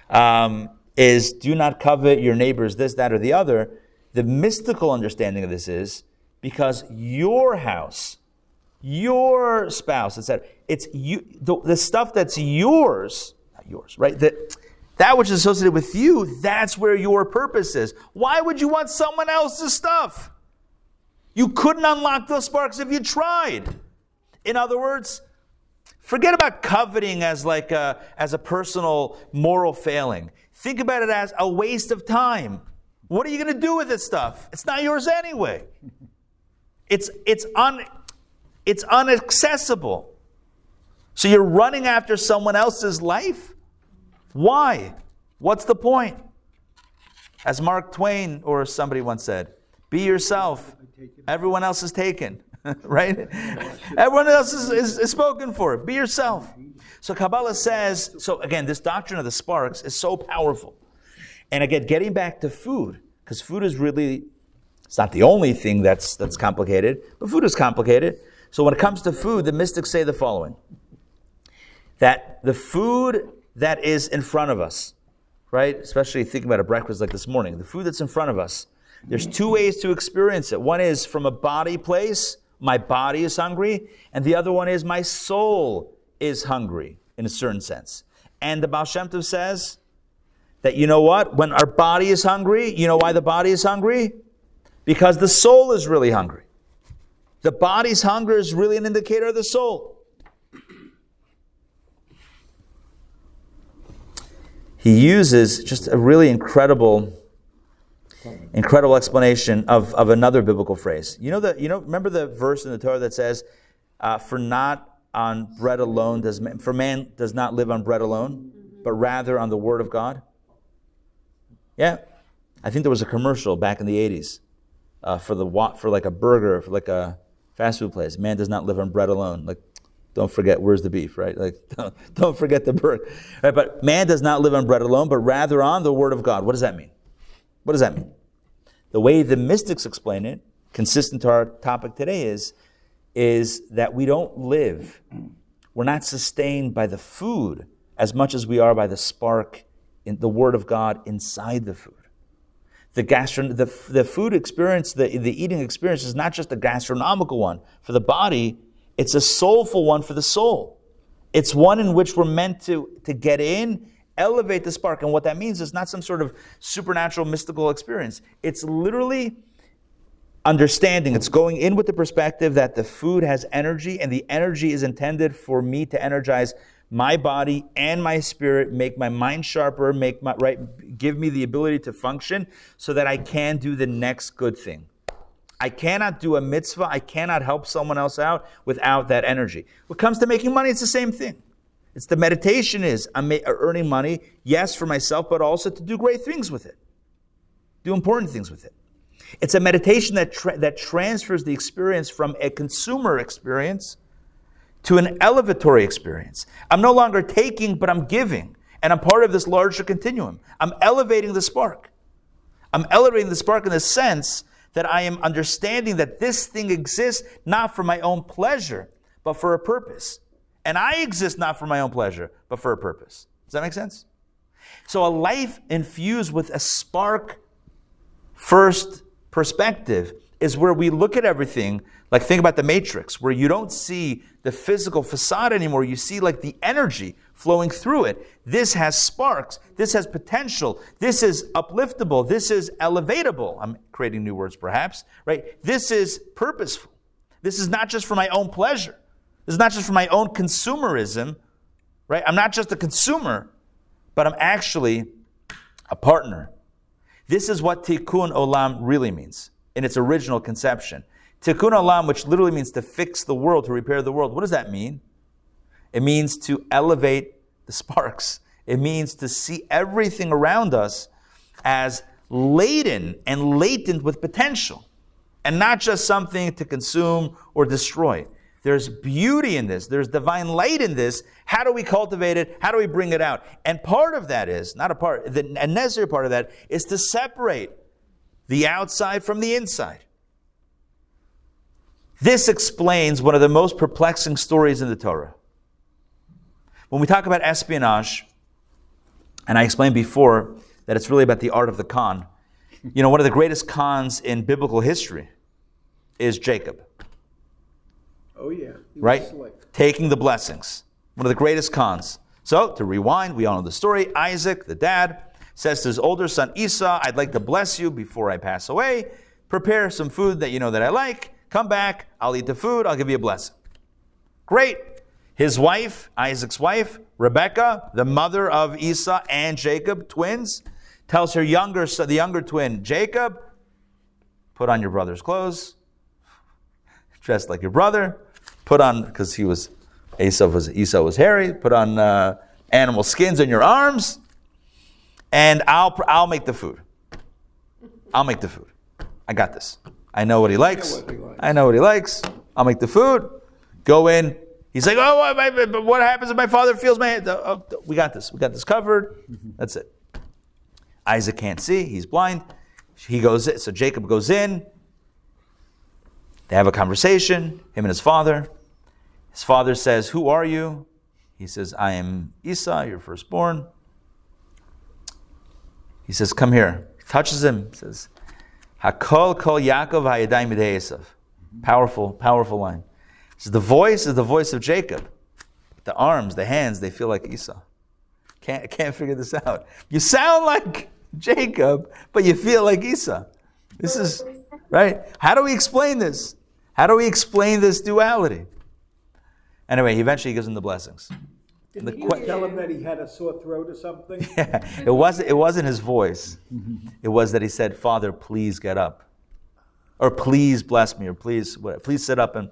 A: um, is do not covet your neighbor's this, that, or the other. The mystical understanding of this is because your house, your spouse, etc. It's you, the, the stuff that's yours, not yours, right? That that which is associated with you, that's where your purpose is. Why would you want someone else's stuff? You couldn't unlock those sparks if you tried. In other words, forget about coveting as like a, as a personal moral failing. Think about it as a waste of time. What are you going to do with this stuff? It's not yours anyway. It's it's un it's unaccessible. So you're running after someone else's life? Why? What's the point? As Mark Twain or somebody once said, be yourself. Everyone else is taken, right? Everyone else is, is, is spoken for. Be yourself. So Kabbalah says, so again, this doctrine of the sparks is so powerful. And again, getting back to food, because food is really, it's not the only thing that's, that's complicated, but food is complicated. So when it comes to food, the mystics say the following that the food that is in front of us, right? Especially thinking about a breakfast like this morning, the food that's in front of us, there's two ways to experience it. One is from a body place, my body is hungry, and the other one is my soul is hungry in a certain sense. And the Baal Shem Tov says that you know what? When our body is hungry, you know why the body is hungry? Because the soul is really hungry. The body's hunger is really an indicator of the soul. He uses just a really incredible incredible explanation of, of another biblical phrase. You know the you know remember the verse in the Torah that says, uh, "For not on bread alone does man, for man does not live on bread alone, but rather on the word of God." Yeah, I think there was a commercial back in the '80s uh, for the for like a burger for like a fast food place. Man does not live on bread alone. Like, don't forget where's the beef, right? Like, don't, don't forget the burger. Right? But man does not live on bread alone, but rather on the word of God. What does that mean? What does that mean? The way the mystics explain it, consistent to our topic today, is, is that we don't live, we're not sustained by the food as much as we are by the spark in the Word of God inside the food. The, gastron- the, the food experience, the, the eating experience is not just a gastronomical one for the body, it's a soulful one for the soul. It's one in which we're meant to, to get in elevate the spark. And what that means is not some sort of supernatural mystical experience. It's literally understanding. It's going in with the perspective that the food has energy and the energy is intended for me to energize my body and my spirit, make my mind sharper, make my right give me the ability to function so that I can do the next good thing. I cannot do a mitzvah, I cannot help someone else out without that energy. When it comes to making money, it's the same thing. It's the meditation is I'm uh, earning money, yes, for myself, but also to do great things with it, do important things with it. It's a meditation that, tra- that transfers the experience from a consumer experience to an elevatory experience. I'm no longer taking, but I'm giving. And I'm part of this larger continuum. I'm elevating the spark. I'm elevating the spark in the sense that I am understanding that this thing exists not for my own pleasure, but for a purpose. And I exist not for my own pleasure, but for a purpose. Does that make sense? So a life infused with a spark first perspective is where we look at everything like think about the matrix where you don't see the physical facade anymore. You see like the energy flowing through it. This has sparks. This has potential. This is upliftable. This is elevatable. I'm creating new words perhaps right? This is purposeful. This is not just for my own pleasure. This is not just for my own consumerism, right? I'm not just a consumer, but I'm actually a partner. This is what tikkun olam really means in its original conception. Tikkun olam, which literally means to fix the world, to repair the world. What does that mean? It means to elevate the sparks. It means to see everything around us as laden and latent with potential, and not just something to consume or destroy. There's beauty in this. There's divine light in this. How do we cultivate it? How do we bring it out? And part of that is, not a part, the, a necessary part of that is to separate the outside from the inside. This explains one of the most perplexing stories in the Torah. When we talk about espionage, and I explained before that it's really about the art of the con. You know, one of the greatest cons in biblical history is Jacob,
B: Oh, yeah.
A: Right?
B: slick.
A: Taking the blessings. One of the greatest cons. So, to rewind, we all know the story. Isaac, the dad, says to his older son Esau, I'd like to bless you before I pass away. Prepare some food that you know that I like. Come back. I'll eat the food. I'll give you a blessing. Great. His wife, Isaac's wife, Rebecca, the mother of Esau and Jacob, twins, tells her younger the younger twin, Jacob, put on your brother's clothes, dress like your brother, put on because he was Esau was Esau was hairy, put on uh, animal skins on your arms, and I'll I'll make the food. I'll make the food. I got this. I know what he likes.
B: what he likes.
A: I know what he likes. I'll make the food. Go in. He's like, oh, what, what happens if my father feels my hand? Oh, oh we got this. We got this covered. Mm-hmm. That's it. Isaac can't see. He's blind. He goes in. So Jacob goes in. They have a conversation, him and his father. His father says, Who are you? He says, I am Esau, your firstborn. He says, Come here. He touches him. He says, Hakol kol Yaakov hayadayim Esav. Powerful, powerful line. Says, The voice is the voice of Jacob. The arms, the hands, they feel like Esau. Can't, can't figure this out. You sound like Jacob, but you feel like Esau. This is, right? How do we explain this? How do we explain this duality? Anyway, he eventually gives him the blessings.
B: Did
A: The
B: you
A: que-
B: tell him that he had a sore throat or something? Yeah.
A: it wasn't it wasn't his voice. It was that he said, "Father, please get up." Or please bless me or please please sit up and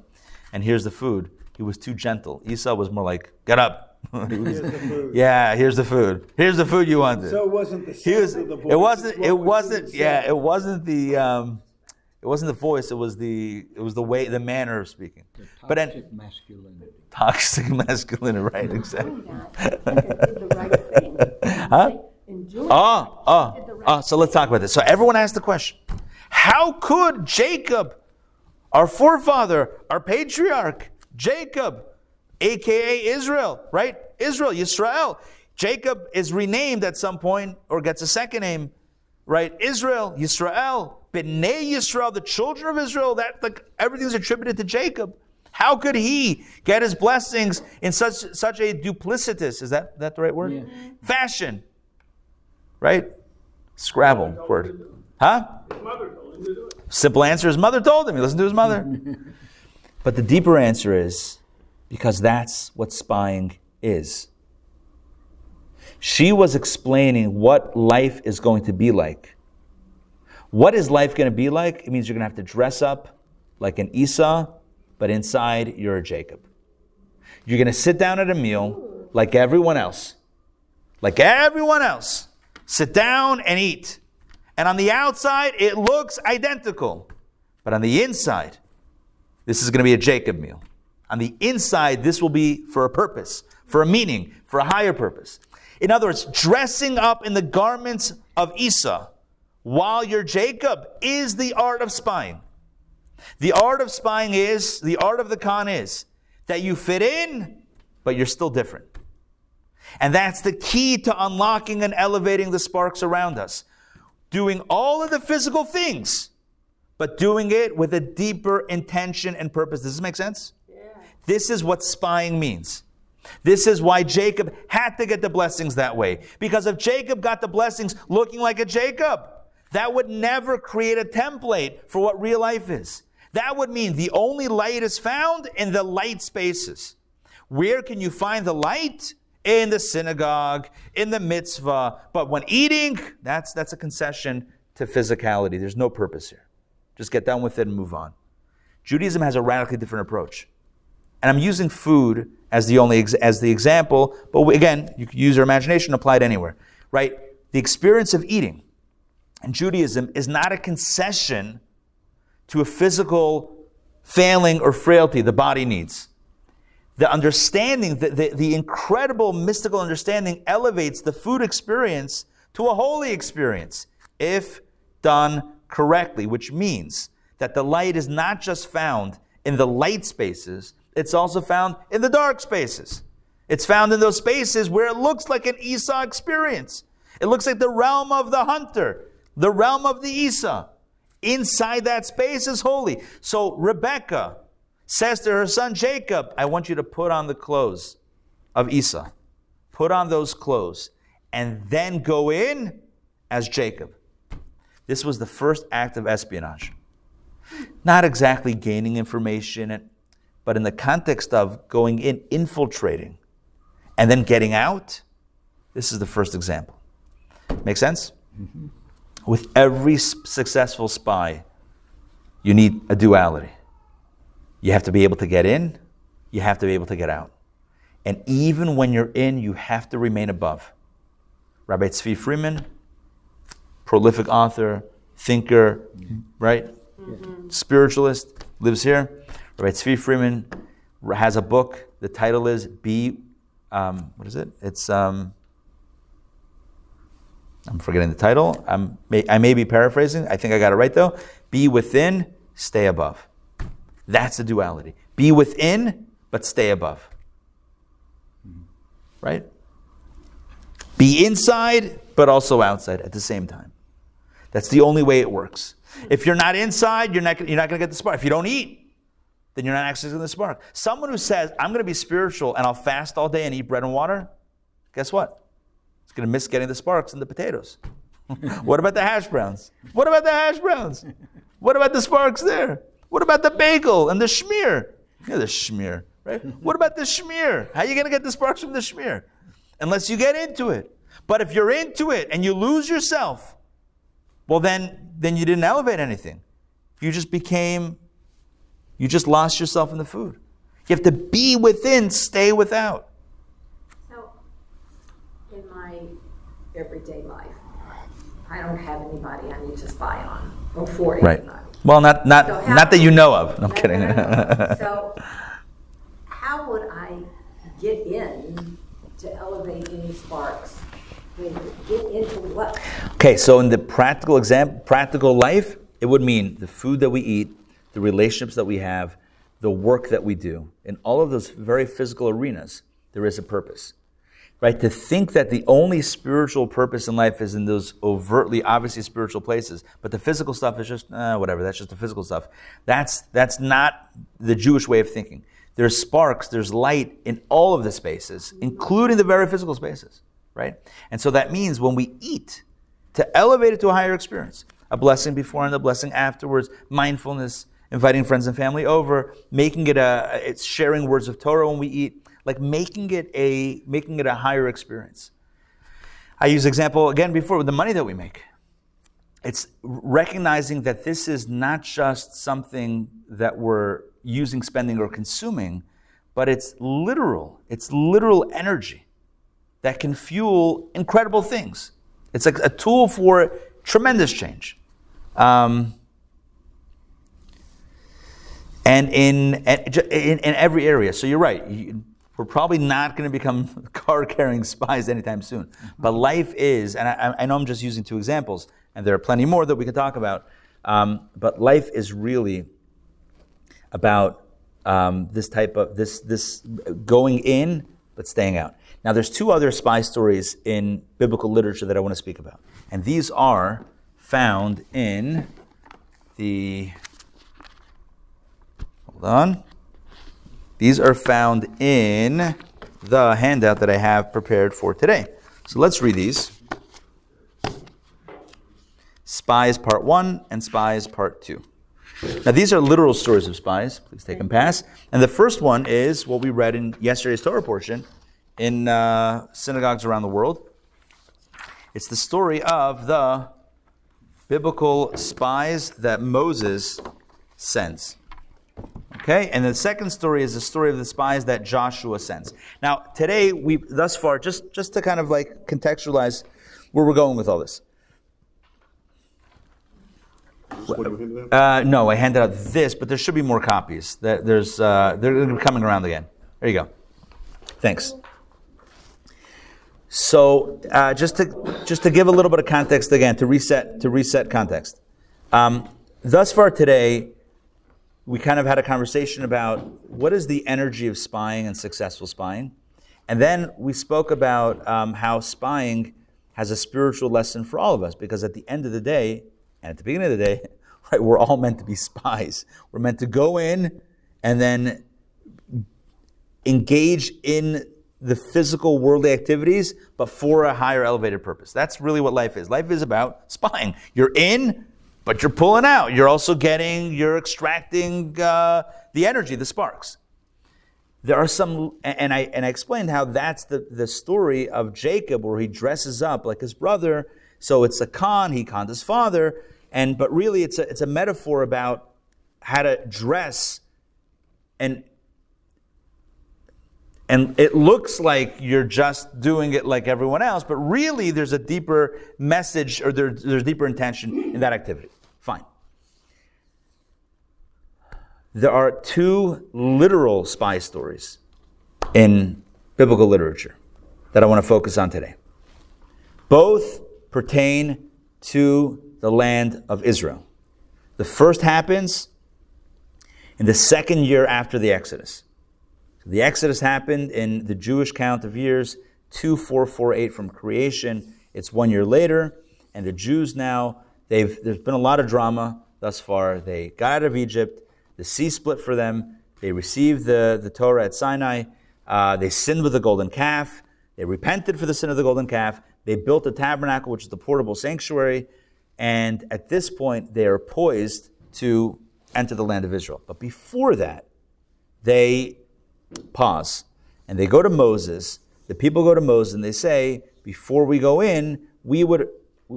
A: and here's the food. He was too gentle. Esau was more like, "Get up." He was-
B: Here's the food.
A: yeah, here's the food. Here's the food you wanted.
B: So it wasn't the
A: he
B: sound
A: was,
B: of the voice.
A: it wasn't
B: it's what
A: it
B: was
A: wasn't
B: being
A: yeah, it wasn't the um it wasn't the voice, it was the it was the way the manner of speaking. But then
C: Toxic masculinity.
A: toxic masculinity, right, exactly.
D: Doing that, Jacob the right thing.
A: Huh?
D: In doing
A: Oh,
D: that, he did
A: oh, oh, so let's talk about this. So everyone asked the question How could Jacob, our forefather, our patriarch, Jacob, aka Israel, right? Israel, Yisrael. Jacob is renamed at some point or gets a second name, right? Israel, Yisrael, B'nai Yisrael, the children of Israel, that like everything's attributed to Jacob. How could he get his blessings in such such a duplicitous, is that, that the right word? Fashion. Right? Scrabble word. Huh?
G: His mother told him to do it.
A: Simple answer his mother told him. He listened to his mother. but the deeper answer is because that's what spying is. She was explaining what life is going to be like. What is life going to be like? It means you're going to have to dress up like an Esau, but inside you're a Jacob. You're going to sit down at a meal like everyone else. Like everyone else. Sit down and eat. And on the outside, it looks identical. But on the inside, this is going to be a Jacob meal. On the inside, this will be for a purpose, for a meaning, for a higher purpose. In other words, dressing up in the garments of Esau while you're Jacob is the art of spying. The art of spying is, the art of the con is that you fit in, but you're still different. And that's the key to unlocking and elevating the sparks around us. Doing all of the physical things, but doing it with a deeper intention and purpose. Does this make sense? Yeah. This is what spying means. This is why Jacob had to get the blessings that way. Because if Jacob got the blessings looking like a Jacob, that would never create a template for what real life is. That would mean the only light is found in the light spaces. Where can you find the light? In the synagogue, in the mitzvah. But when eating, that's, that's a concession to physicality. There's no purpose here. Just get done with it and move on. Judaism has a radically different approach. And I'm using food as the only as the example, but again, you can use your imagination, apply it anywhere, right? The experience of eating in Judaism is not a concession to a physical failing or frailty the body needs. The understanding, the, the, the incredible mystical understanding elevates the food experience to a holy experience if done correctly, which means that the light is not just found in the light spaces, it's also found in the dark spaces. It's found in those spaces where it looks like an Esau experience. It looks like the realm of the hunter, the realm of the Esau. Inside that space is holy. So Rebecca says to her son Jacob, I want you to put on the clothes of Esau. Put on those clothes and then go in as Jacob. This was the first act of espionage. Not exactly gaining information, but in the context of going in, infiltrating, and then getting out. This is the first example. Make sense? Mm-hmm. With every successful spy, you need a duality. You have to be able to get in, you have to be able to get out. And even when you're in, you have to remain above. Rabbi Tzvi Freeman, prolific author, thinker, right? Mm-hmm. Spiritualist, lives here. Rabbi Tzvi Freeman has a book. The title is Be, um, what is it? It's, um, I'm forgetting the title. I'm, I may be paraphrasing. I think I got it right though. Be within, stay above. That's the duality. Be within, but stay above. Right? Be inside, but also outside at the same time. That's the only way it works. If you're not inside, you're not, you're not going to get the spark. If you don't eat, then you're not accessing the spark. Someone who says, I'm going to be spiritual and I'll fast all day and eat bread and water, guess what? It's going to miss getting the sparks in the potatoes. what about the hash browns? What about the hash browns? What about the sparks there? What about the bagel and the schmear? Yeah, the schmear, right? What about the schmear? How are you going to get the sparks from the schmear? Unless you get into it. But if you're into it and you lose yourself, well, then, then you didn't elevate anything. You just became, you just lost yourself in the food. You have to be within, stay without.
D: Everyday life. I don't have anybody I need to spy on before
A: right.
D: anybody.
A: Well, not not so not that you know of. No, I'm kidding.
D: so, how would I get in to elevate any sparks? Get into what?
A: Okay, so in the practical exam, practical life, it would mean the food that we eat, the relationships that we have, the work that we do. In all of those very physical arenas, there is a purpose right? To think that the only spiritual purpose in life is in those overtly, obviously spiritual places, but the physical stuff is just eh, whatever. That's just the physical stuff. That's that's not the Jewish way of thinking. There's sparks, there's light in all of the spaces, including the very physical spaces, right? And so that means when we eat, to elevate it to a higher experience, a blessing before and a blessing afterwards, mindfulness, inviting friends and family over, making it a, it's sharing words of Torah when we eat like making it a making it a higher experience. I use example again before with the money that we make. It's recognizing that this is not just something that we're using, spending, or consuming, but it's literal. It's literal energy that can fuel incredible things. It's like a tool for tremendous change. Um, and in, in, in every area. So you're right. We're probably not going to become car carrying spies anytime soon. But life is, and I, I, know I'm just using two examples, and there are plenty more that we could talk about. Um, but life is really about um, this type of this this going in but staying out. Now, there's two other spy stories in biblical literature that I want to speak about, and these are found in the. Hold on. These are found in the handout that I have prepared for today. So let's read these. Spies Part 1 and Spies Part 2. Now, these are literal stories of spies. Please take them pass. And the first one is what we read in yesterday's Torah portion in uh, synagogues around the world. It's the story of the biblical spies that Moses sends. Okay, and the second story is the story of the spies that Joshua sends. Now, today we thus far just just to kind of like contextualize where we're going with all this. Uh, no, I handed out this, but there should be more copies. That there's uh, they're going to be coming around again. There you go. Thanks. So, uh, just to just to give a little bit of context again, to reset to reset context. Um, thus far today, we kind of had a conversation about what is the energy of spying and successful spying. And then we spoke about um, how spying has a spiritual lesson for all of us because at the end of the day, and at the beginning of the day, right, we're all meant to be spies. We're meant to go in and then engage in the physical worldly activities, but for a higher elevated purpose. That's really what life is. Life is about spying. You're in, but you're pulling out. You're also getting, you're extracting uh, the energy, the sparks. There are some, and I and I explained how that's the, the story of Jacob, where he dresses up like his brother. So it's a con. He conned his father, and but really it's a it's a metaphor about how to dress and and it looks like you're just doing it like everyone else, but really there's a deeper message or there, there's deeper intention in that activity. There are two literal spy stories in biblical literature that I want to focus on today. Both pertain to the land of Israel. The first happens in the second year after the Exodus. The Exodus happened in the Jewish count of years, 2448 from creation. It's one year later, and the Jews now, they've, there's been a lot of drama thus far. They got out of Egypt, the sea split for them, they received the, the Torah at Sinai, uh, they sinned with the golden calf, they repented for the sin of the golden calf, they built the tabernacle, which is the portable sanctuary, and at this point, they are poised to enter the land of Israel. But before that, they pause and they go to Moses. The people go to Moses and they say, Before we go in, we would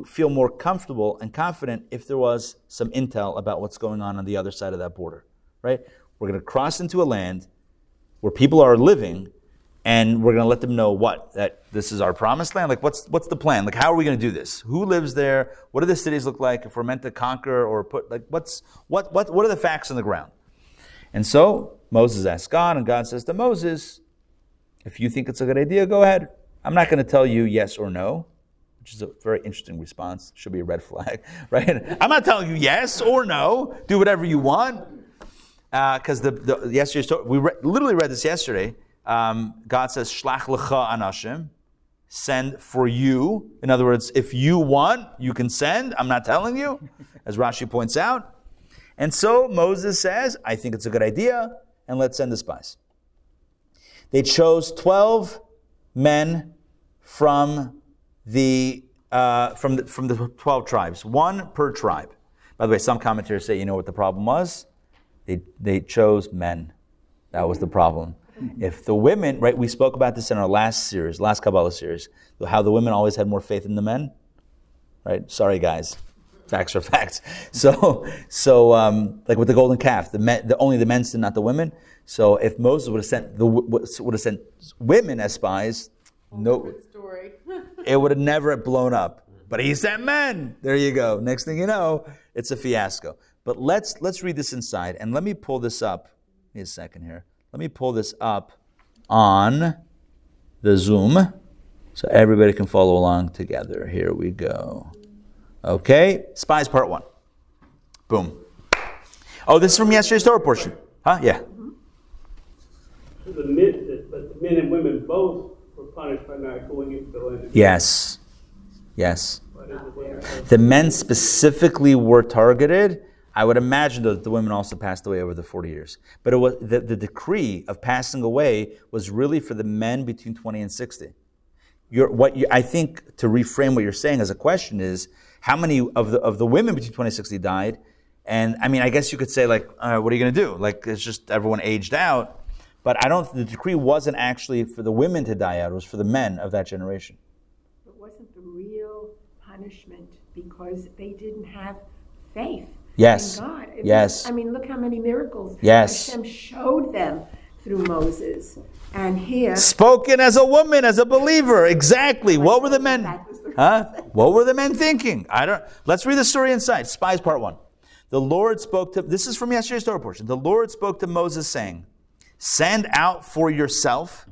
A: feel more comfortable and confident if there was some intel about what's going on on the other side of that border, right? We're going to cross into a land where people are living and we're going to let them know what that this is our promised land like what's what's the plan like how are we going to do this who lives there what do the cities look like if we're meant to conquer or put like what's what what what are the facts on the ground and so Moses asks God, and God says to Moses, If you think it's a good idea, go ahead. I'm not going to tell you yes or no, which is a very interesting response. Should be a red flag, right? I'm not telling you yes or no. Do whatever you want. Because uh, the, the yesterday's story, we re- literally read this yesterday. Um, God says, Shlach lecha anashim, send for you. In other words, if you want, you can send. I'm not telling you, as Rashi points out. And so Moses says, I think it's a good idea and let's send the spies. They chose 12 men from the, uh, from, the, from the 12 tribes, one per tribe. By the way, some commentators say, you know what the problem was? They, they chose men. That was the problem. If the women, right, we spoke about this in our last series, last Kabbalah series, how the women always had more faith than the men. Right? Sorry, guys facts are facts. So, so um, like with the golden calf, the, men, the only the men sinned, not the women. So if Moses would have sent the would have sent women as spies, no,
H: story.
A: it would have never blown up. But he sent men. There you go. Next thing you know, it's a fiasco. But let's let's read this inside, and let me pull this up. Give me a second here. Let me pull this up on the Zoom so everybody can follow along together. Here we go. Okay, spies part one. Boom. Oh, this is from yesterday's Torah portion. Huh? Yeah.
G: The men, but the men and women both were punished by not going into the land.
A: Yes. Yes. The men specifically were targeted. I would imagine that the women also passed away over the 40 years. But it was the, the decree of passing away was really for the men between 20 and 60. You're, what you, I think to reframe what you're saying as a question is how many of the, of the women between 20 and 60 died? And I mean, I guess you could say, like, uh, what are you going to do? Like, it's just everyone aged out. But I don't, the decree wasn't actually for the women to die out, it was for the men of that generation.
J: But wasn't the real punishment because they didn't have faith
A: yes.
J: God? It
A: yes.
J: Was, I mean, look how many miracles
A: yes.
J: Hashem showed them through Moses. And here.
A: Spoken as a woman, as a believer. Exactly. What were the men? Huh? What were the men thinking? I don't. Let's read the story inside. Spies, part one. The Lord spoke to. This is from yesterday's story portion. The Lord spoke to Moses, saying, "Send out for yourself,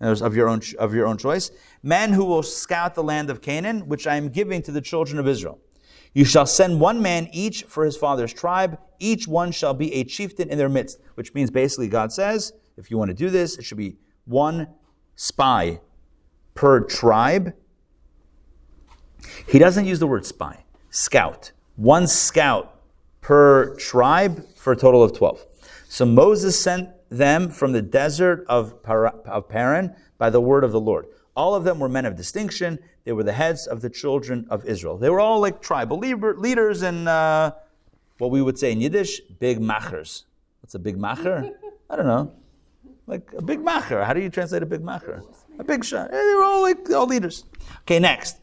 A: of your own of your own choice, men who will scout the land of Canaan, which I am giving to the children of Israel. You shall send one man each for his father's tribe. Each one shall be a chieftain in their midst, which means basically God says, if you want to do this, it should be one spy per tribe. He doesn't use the word spy, scout. One scout per tribe for a total of 12. So Moses sent them from the desert of, Paran by the word of the Lord. All of them were men of distinction. They were the heads of the children of Israel. They were all like tribal leaders and uh, what we would say in Yiddish, big machers. What's a big macher? I don't know. Like a big macher. How do you translate a big macher? A big shot. They were all like all leaders. Okay, next.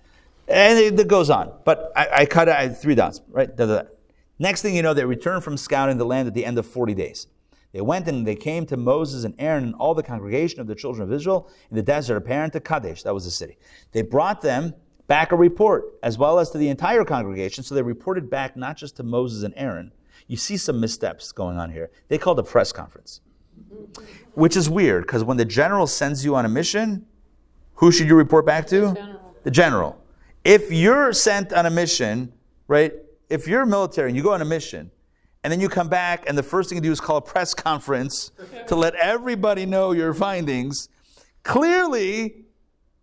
A: And it, it goes on. But I, I cut I, three dots, right? Da, da, da. Next thing you know, they return from scouting the land at the end of 40 days. They went and they came to Moses and Aaron and all the congregation of the children of Israel in the desert of Paran to Kadesh. That was the city. They brought them back a report as well as to the entire congregation. So they reported back not just to Moses and Aaron. You see some missteps going on here. They called a press conference, which is weird because when the general sends you on a mission, who should you report back to?
H: The general.
A: The general. If you're sent on a mission, right? If you're military and you go on a mission, and then you come back, and the first thing you do is call a press conference to let everybody know your findings. Clearly,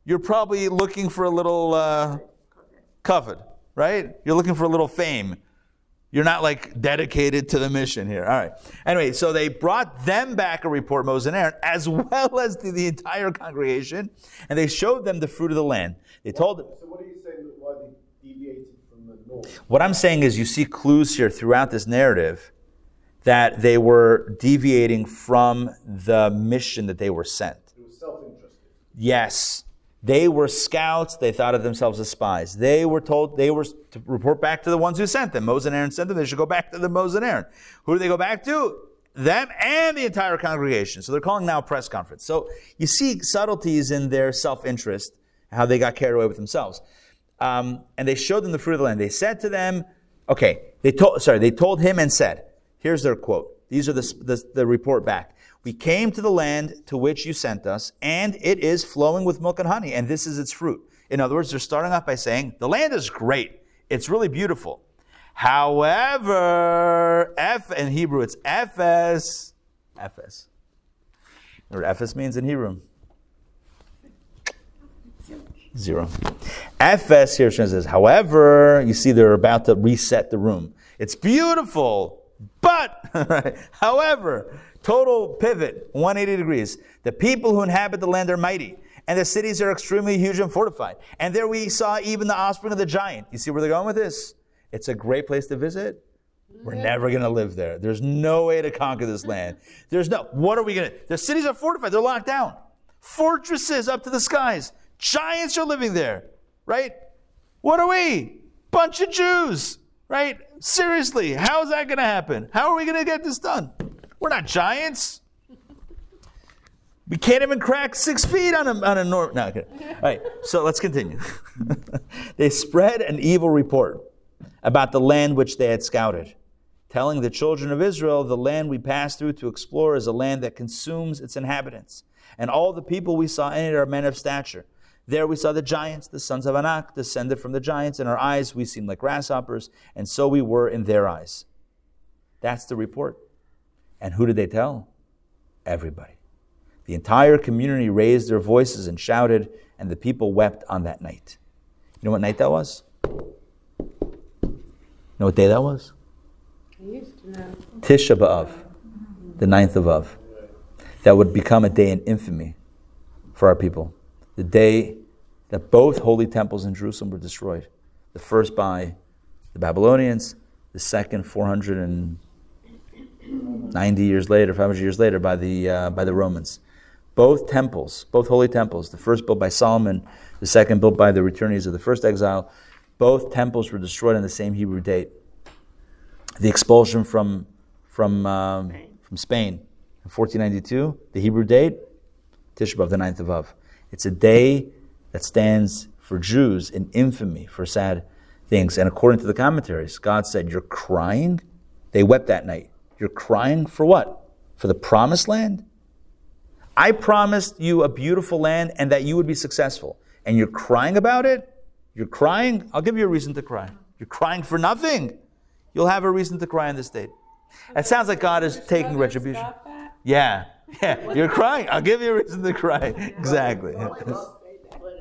A: you're probably looking for a little uh, kavod, right? You're looking for a little fame. You're not like dedicated to the mission here. All right. Anyway, so they brought them back a report, Moses and Aaron, as well as to the entire congregation, and they showed them the fruit of the land. They told them.
F: So what are you saying why they deviated the?
A: What I'm saying is, you see clues here throughout this narrative that they were deviating from the mission that they were sent.
F: It was self-interested.
A: Yes, they were scouts. They thought of themselves as spies. They were told they were to report back to the ones who sent them. Moses and Aaron sent them. They should go back to the Moses and Aaron. Who do they go back to? Them and the entire congregation. So they're calling now a press conference. So you see subtleties in their self-interest, how they got carried away with themselves. Um, and they showed them the fruit of the land. They said to them, okay, they told, sorry, they told him and said, here's their quote. These are the, the, the report back. We came to the land to which you sent us, and it is flowing with milk and honey, and this is its fruit. In other words, they're starting off by saying, the land is great. It's really beautiful. However, F in Hebrew, it's Ephes. Ephes. What Ephes means in Hebrew? Zero. Ephes here says, however, you see they're about to reset the room. It's beautiful, but, right, however, total pivot, 180 degrees. The people who inhabit the land are mighty, and the cities are extremely huge and fortified. And there we saw even the offspring of the giant. You see where they're going with this? It's a great place to visit. We're never going to live there. There's no way to conquer this land. There's no, what are we going to, the cities are fortified, they're locked down. Fortresses up to the skies. Giants are living there, right? What are we? Bunch of Jews, right? Seriously, how is that going to happen? How are we going to get this done? We're not giants. We can't even crack six feet on a, on a norm. No, okay. All right, so let's continue. they spread an evil report about the land which they had scouted, telling the children of Israel, The land we passed through to explore is a land that consumes its inhabitants. And all the people we saw in it are men of stature. There we saw the giants, the sons of Anak, descended from the giants. In our eyes we seemed like grasshoppers, and so we were in their eyes. That's the report. And who did they tell? Everybody. The entire community raised their voices and shouted, and the people wept on that night. You know what night that was? You know what day that was?
H: I used to know.
A: Tisha B'Av, the ninth of Av. That would become a day in infamy for our people. The day that both holy temples in Jerusalem were destroyed. The first by the Babylonians, the second 490 years later, 500 years later, by the, uh, by the Romans. Both temples, both holy temples, the first built by Solomon, the second built by the returnees of the first exile, both temples were destroyed on the same Hebrew date. The expulsion from, from, um, from Spain in 1492, the Hebrew date, Tisha the 9th of Av. It's a day that stands for Jews in infamy for sad things. And according to the commentaries, God said, You're crying? They wept that night. You're crying for what? For the promised land? I promised you a beautiful land and that you would be successful. And you're crying about it? You're crying? I'll give you a reason to cry. you're crying for nothing, you'll have a reason to cry on this date. It sounds like God is taking retribution. Yeah, yeah, you're crying. I'll give you a reason to cry. Exactly.
I: Wait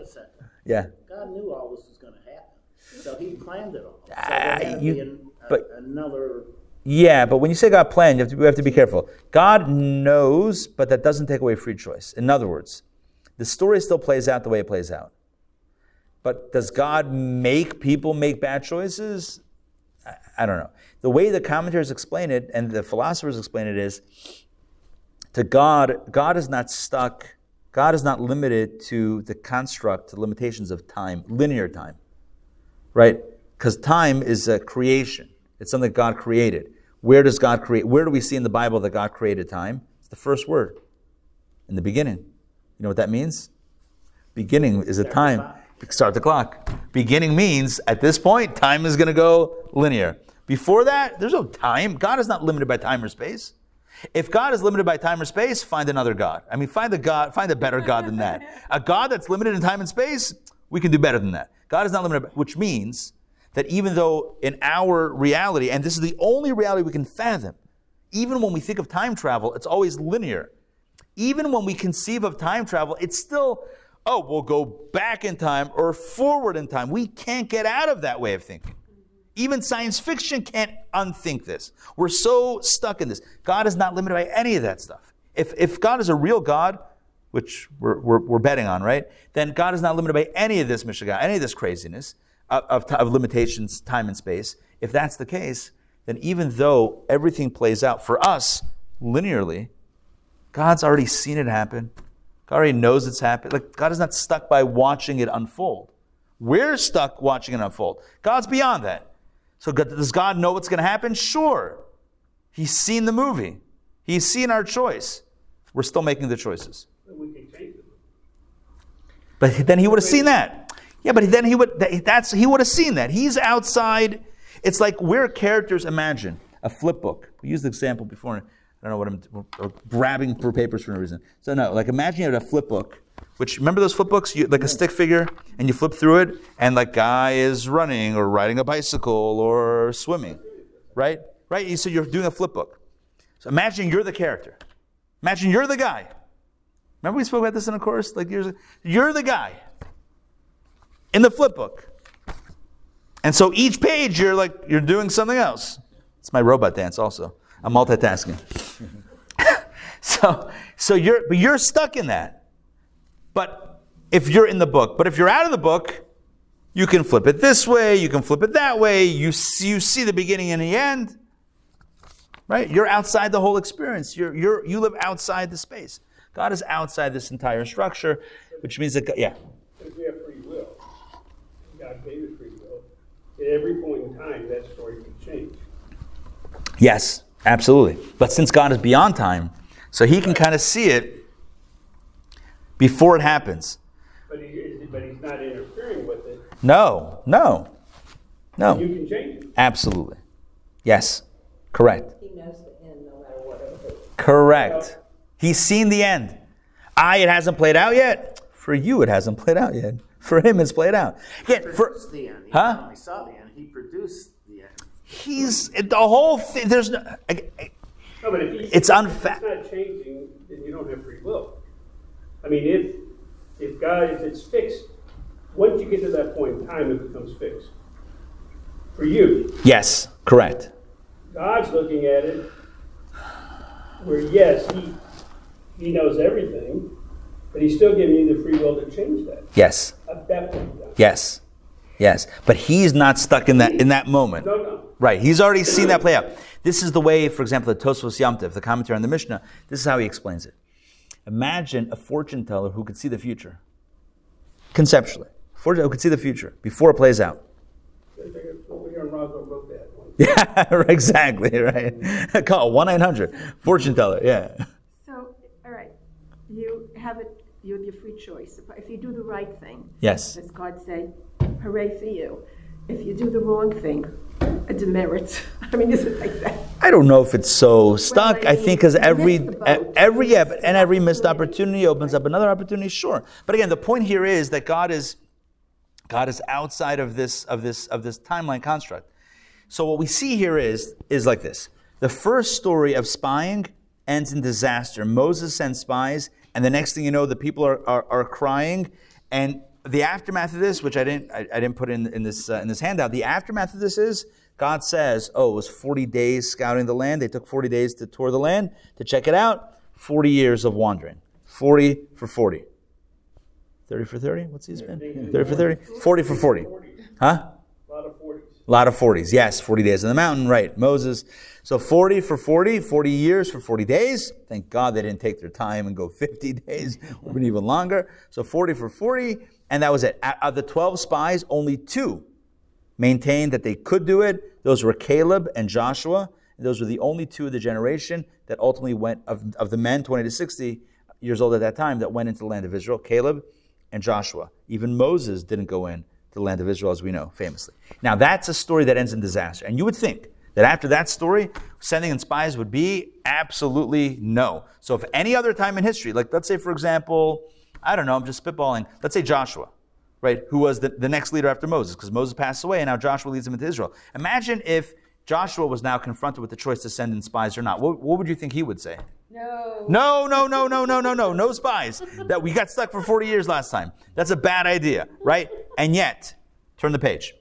I: a second.
A: Yeah.
I: God knew all this was gonna happen, so he planned it all. So
A: ah,
I: to
A: you-
I: an- a-
A: but-
I: Another,
A: Yeah, but when you say God planned, you have to, we have to be careful. God knows, but that doesn't take away free choice. In other words, the story still plays out the way it plays out. But does God make people make bad choices? I, I don't know. The way the commentators explain it and the philosophers explain it is to God, God is not stuck, God is not limited to the construct, the limitations of time, linear time right? Because time is a creation. It's something God created. Where does God create? Where do we see in the Bible that God created time? It's the first word in the beginning. You know what that means? Beginning is a time. Start the clock. Beginning means at this point, time is going to go linear. Before that, there's no time. God is not limited by time or space. If God is limited by time or space, find another God. I mean, find a God, find a better God than that. A God that's limited in time and space, we can do better than that. God is not limited, which means that even though in our reality, and this is the only reality we can fathom, even when we think of time travel, it's always linear. Even when we conceive of time travel, it's still, oh, we'll go back in time or forward in time. We can't get out of that way of thinking. Even science fiction can't unthink this. We're so stuck in this. God is not limited by any of that stuff. If, if God is a real God, which we're, we're, we're betting on, right? Then God is not limited by any of this mishegas, any of this craziness of, of, of limitations, time and space. If that's the case, then even though everything plays out for us linearly, God's already seen it happen. God already knows it's happened. Like God is not stuck by watching it unfold. We're stuck watching it unfold. God's beyond that. So does God know what's going to happen? Sure. He's seen the movie. He's seen our choice. We're still making the choices.
G: we can change it.
A: But then he would have seen that. Yeah, but then he would that's he would have seen that. He's outside. It's like we're characters. Imagine a flip book. We used the example before. I don't know what I'm grabbing for papers for no reason. So no, like imagine you had a flip book. Which remember those flip books? You, like a stick figure, and you flip through it, and like guy is running or riding a bicycle or swimming, right? Right. So you're doing a flip book. So imagine you're the character. Imagine you're the guy. Remember we spoke about this in a course like years ago? You're the guy in the flip book. And so each page you're like you're doing something else. It's my robot dance also. I'm multitasking. so so you're but you're stuck in that. But if you're in the book, but if you're out of the book, you can flip it this way, you can flip it that way, you see, you see the beginning and the end. Right? You're outside the whole experience. You're, you're, you live outside the space. God is outside this entire structure, which means that, God, yeah.
G: If we have free will, God gave us free will, at every point in time, that story could change.
A: Yes, absolutely. But since God is beyond time, so he can kind of see it before it happens.
G: But he, but he's not interfering with it.
A: No, no, No.
G: You can change it.
A: Absolutely. Yes, correct.
D: He knows the end no matter what it is.
A: Correct. He's seen the end. I, it hasn't played out yet. For you, it hasn't played out yet. For him, it's played out. Again, for
I: produced the end. He
A: Huh?
I: not saw the end, he produced the end.
A: he's the whole thing. There's no. I- I-
G: No, but if he,
A: It's
G: if It's not changing, then you don't have free will. I mean, if if God, if it's fixed, once you get to that point in time, it becomes fixed. For you,
A: yes, correct.
G: God's looking at it where yes, he he knows everything, but he's still giving you the free will to change that
A: Yes,
G: at that point.
A: yes, yes. But he's not stuck in that in that moment.
G: No, no.
A: Right. He's already seen that play out. This is the way, for example, the Tosfos Yom Tov, the commentary on the Mishnah, this is how he explains it. Imagine a fortune teller who could see the future. Conceptually. Fortune who could see the future before it plays out.
G: Over here in Roswell wrote that one.
A: Yeah, exactly, right. Call 1 900 fortune teller, yeah.
J: So, all right, you have it, you have your free choice. If- If you do the right thing,
A: Yes.
J: as God say, hooray for you. If you do the wrong thing, a demerit. I mean, is it like that?
A: I don't know if it's so stuck.
J: I
A: I think because every every yeah, and every missed opportunity opens up another opportunity. Sure, but again, the point here is that God is God is outside of this of this of this timeline construct. So what we see here is is like this. The first story of spying ends in disaster. Moses sends spies, and the next thing you know, the people are, are, are crying. And the aftermath of this, which I didn't I, I didn't put in, in this uh, in this handout, the aftermath of this is God says, "Oh, it was 40 days scouting the land. They took 40 days to tour the land to check it out. 40 years of wandering. 40 for 40. 30 for 30? What's he's been? 30 for 30? 40 for 40. Huh?
G: A lot of 40s.
A: A lot of 40s. Yes, 40 days in the mountain, right. Moses. So 40 for 40, 40 years for 40 days. Thank God they didn't take their time and go 50 days, or even longer. So 40 for 40, and that was it. Out of the 12 spies, only two maintained that they could do it. Those were Caleb and Joshua. And those were the only two of the generation that ultimately went, of, of the men, 20 to 60 years old at that time, that went into the land of Israel. Caleb and Joshua. Even Moses didn't go in to the land of Israel, as we know, famously. Now, that's a story that ends in disaster. And you would think that after that story, sending in spies would be absolutely no. So, if any other time in history, like let's say, for example, I don't know, I'm just spitballing, let's say Joshua, right, who was the, the next leader after Moses, because Moses passed away and now Joshua leads them into Israel. Imagine if Joshua was now confronted with the choice to send in spies or not. What, what would you think he would say?
H: No.
A: No, no, no, no, no, no, no, no spies. That we got stuck for 40 years last time. That's a bad idea, right? And yet, turn the page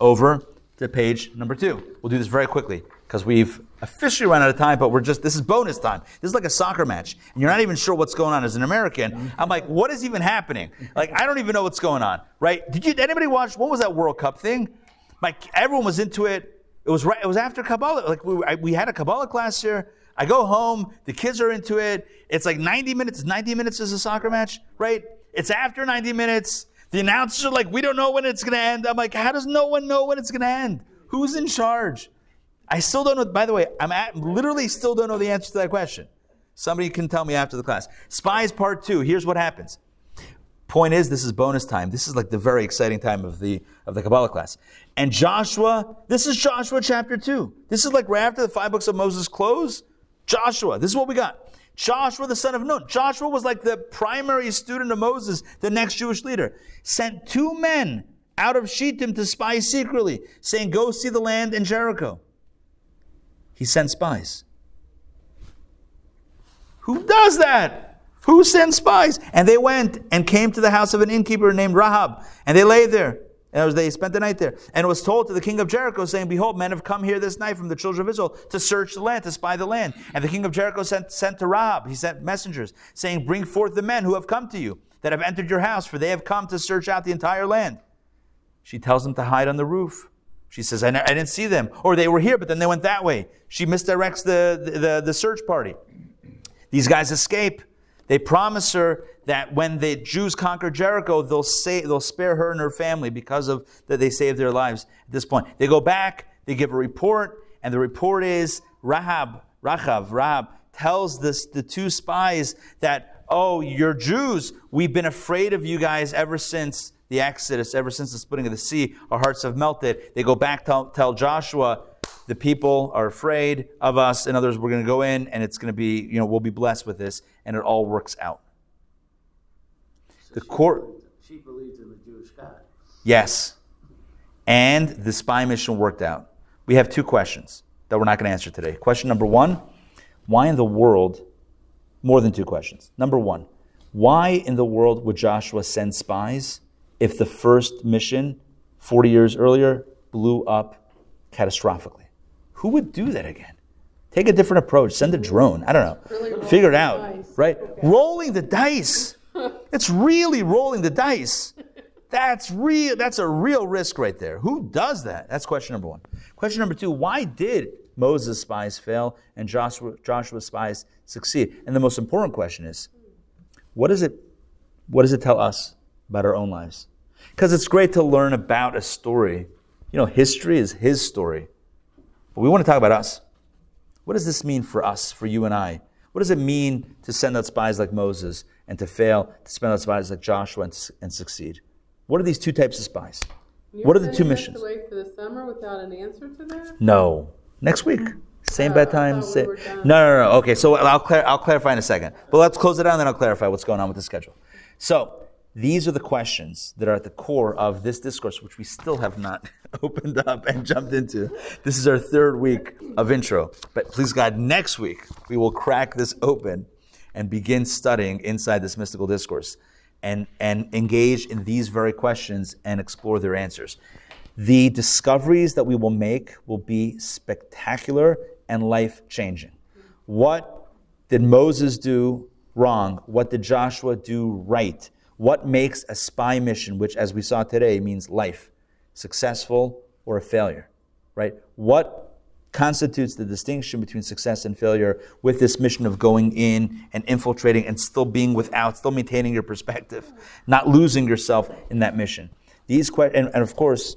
A: over to page number two. We'll do this very quickly because we've officially run out of time, but we're just, this is bonus time. This is like a soccer match, and you're not even sure what's going on as an American. I'm like, what is even happening? Like, I don't even know what's going on, right? Did you, anybody watch, what was that World Cup thing? Like, everyone was into it. It was right, it was after Kabbalah. Like, we, I, we had a Kabbalah class here. I go home, the kids are into it. It's like 90 minutes. 90 minutes is a soccer match, right? It's after 90 minutes. The announcers are like, we don't know when it's going to end. I'm like, how does no one know when it's going to end? Who's in charge? I still don't know. By the way, I'm at, literally still don't know the answer to that question. Somebody can tell me after the class. Spies part two. Here's what happens. Point is, this is bonus time. This is like the very exciting time of the of the Kabbalah class. And Joshua, this is Joshua chapter two. This is like right after the five books of Moses close. Joshua, this is what we got. Joshua, the son of Nun. Joshua was like the primary student of Moses, the next Jewish leader. Sent two men out of Shittim to spy secretly, saying, Go see the land in Jericho. He sent spies. Who does that? Who sends spies? And they went and came to the house of an innkeeper named Rahab, and they lay there. And they spent the night there. And it was told to the king of Jericho, saying, Behold, men have come here this night from the children of Israel to search the land, to spy the land. And the king of Jericho sent, sent to Rahab, he sent messengers, saying, Bring forth the men who have come to you, that have entered your house, for they have come to search out the entire land. She tells them to hide on the roof. She says, I, I didn't see them. Or they were here, but then they went that way. She misdirects the, the, the, the search party. These guys escape. They promise her that when the Jews conquer Jericho, they'll, say, they'll spare her and her family because of that they saved their lives at this point. They go back, they give a report, and the report is Rahab, Rahab, Rahab tells this, the two spies that, oh, you're Jews. We've been afraid of you guys ever since the Exodus, ever since the splitting of the sea. Our hearts have melted. They go back to tell Joshua, the people are afraid of us. In other words, we're going to go in and it's going to be, you know, we'll be blessed with this, and it all works out.
I: So
A: The
I: she
A: court-
I: believed- She believed in the Jewish God.
A: Yes. And the spy mission worked out. We have two questions that we're not going to answer today. Question number one why in the world, more than two questions. Number one, why in the world would Joshua send spies if the first mission 40 years earlier blew up catastrophically? Who would do that again? Take a different approach. Send a drone. I don't know.
H: Really
A: Figure it out.
H: dice.
A: Right? Rolling the dice. It's really rolling the dice. That's real. That's a real risk right there. Who does that? That's question number one. Question number two: Why did Moses' spies fail and Joshua, Joshua's spies succeed? And the most important question is: What does it? What does it tell us about our own lives? Because it's great to learn about a story. You know, history is his story, but we want to talk about us. What does this mean for us, for you and I? What does it mean to send out spies like Moses and to fail, to send out spies like Joshua and, and succeed? What are these two types of spies?
H: You're
A: What are the two missions?
H: away for the summer without an answer to that?
A: No. Next week. Same
H: I
A: bedtime.
H: thought we
A: Same.
H: were done.
A: No, no, no. Okay, so I'll, clar- I'll clarify in a second. But let's close it down, then I'll clarify what's going on with the schedule. So, These are the questions that are at the core of this discourse, which we still have not opened up and jumped into. This is our third week of intro. But please God, next week we will crack this open and begin studying inside this mystical discourse and, and engage in these very questions and explore their answers. The discoveries that we will make will be spectacular and life changing. What did Moses do wrong? What did Joshua do right? What makes a spy mission, which, as we saw today, means life, successful or a failure, right? What constitutes the distinction between success and failure with this mission of going in and infiltrating and still being without, still maintaining your perspective, not losing yourself in that mission? These questions, and, and of course,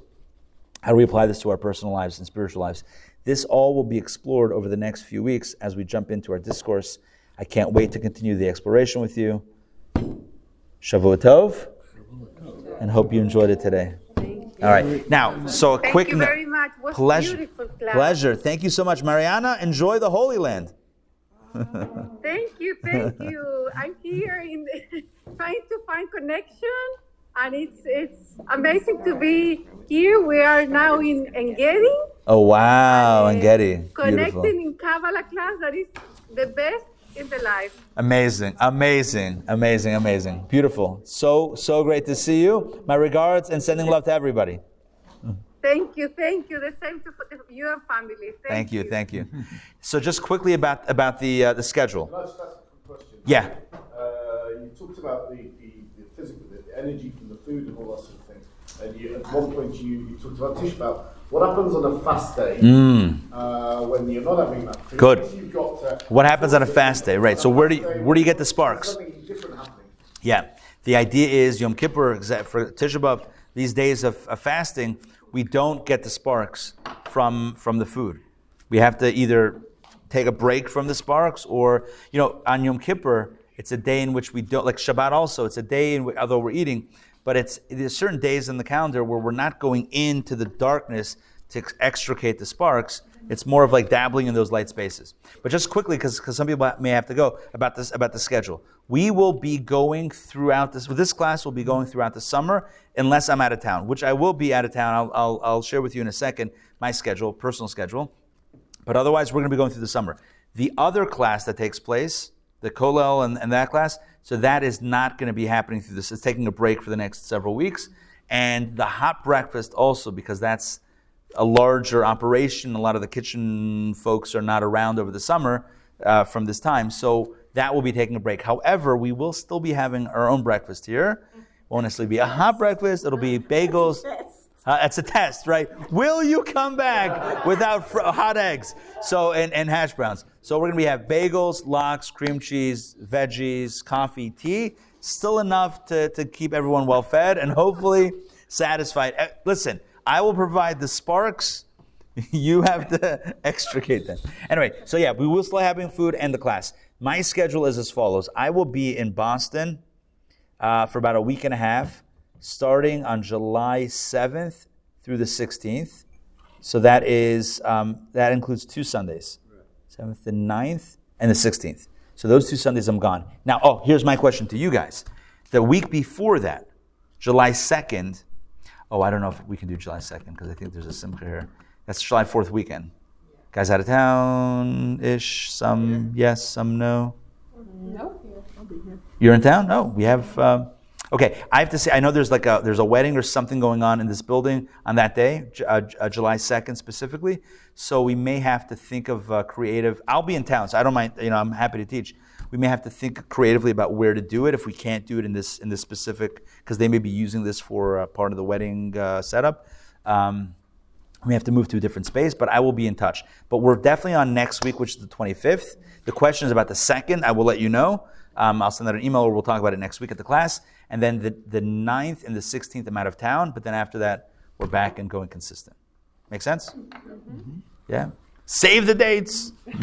A: how do we apply this to our personal lives and spiritual lives? This all will be explored over the next few weeks as we jump into our discourse. I can't wait to continue the exploration with you. Shavua Tov, and hope you enjoyed it today. All right. Now, so a
K: Thank
A: quick
K: you
A: note.
K: very much. Was
A: Pleasure.
K: beautiful class.
A: Pleasure. Thank you so much, Mariana. Enjoy the Holy Land.
K: Thank you, thank you. I'm here in trying to find connection, and it's it's amazing to be here. We are now in Engedi,
A: Oh wow, and Getty. Beautiful.
K: connecting in Kabbalah class. That is the best in the life.
A: Amazing, amazing, amazing, amazing. Beautiful. So, so great to see you. My regards and sending love to everybody.
K: Thank you, thank you. The same to you and family. Thank,
A: Thank you, thank you. So, just quickly about about the uh, the schedule.
F: Can I just ask a quick question?
A: Yeah.
F: Uh, you talked about the, the, the physical, the energy from the food and all that sort of thing. And you, at one point you, you talked about Tisha B'Av. What happens on a fast day
A: Mm.
F: uh, when you're not having that food?
A: Good.
F: You've got,
A: What happens on a fast day, right? So, where do you, where do you get the sparks?
F: Something different happening.
A: Yeah. The idea is Yom Kippur, for Tisha B'Av, these days of, of fasting, we don't get the sparks from, from the food. We have to either take a break from the sparks or, you know, on Yom Kippur, it's a day in which we don't, like Shabbat also, it's a day in which, although we're eating, but it's, there's certain days in the calendar where we're not going into the darkness to extricate the sparks. It's more of like dabbling in those light spaces. But just quickly, because some people may have to go about this about the schedule. We will be going throughout this. This class will be going throughout the summer, unless I'm out of town, which I will be out of town. I'll, I'll, I'll share with you in a second my schedule, personal schedule. But otherwise, we're going to be going through the summer. The other class that takes place, the Kolel and, and that class, so that is not going to be happening through this. It's taking a break for the next several weeks. And the hot breakfast also, because that's a larger operation. A lot of the kitchen folks are not around over the summer uh, from this time. So that will be taking a break. However, we will still be having our own breakfast here. Won't necessarily be a hot breakfast. It'll be bagels. Uh, it's a test, right? Will you come back without fr- hot eggs? So and, and hash browns. So we're gonna be have bagels, lox, cream cheese, veggies, coffee, tea. Still enough to, to keep everyone well fed and hopefully satisfied. Uh, listen, I will provide the sparks. You have to extricate them. Anyway, so yeah, we will still having food and the class. My schedule is as follows. I will be in Boston uh, for about a week and a half, starting on July 7th through the 16th. So that is um, that includes two Sundays, 7th and 9th, and the 16th. So those two Sundays I'm gone. Now, oh, here's my question to you guys. The week before that, July 2nd, oh, I don't know if we can do July 2nd because I think there's a simcha here. That's July 4th weekend. Guys out of town ish, some yes, some no.
H: No.
A: You're in town? No, we have. Um, okay, I have to say, I know there's like a there's a wedding or something going on in this building on that day, uh, uh, July second specifically. So we may have to think of uh, creative. I'll be in town, so I don't mind. You know, I'm happy to teach. We may have to think creatively about where to do it if we can't do it in this in this specific because they may be using this for uh, part of the wedding uh, setup. Um, we have to move to a different space, but I will be in touch. But we're definitely on next week, which is the 25th. The question is about the second. I will let you know. Um, I'll send out an email or we'll talk about it next week at the class. And then the, the 9th and the 16th, I'm out of town. But then after that, we're back and going consistent. Make sense? Yeah? Save the dates.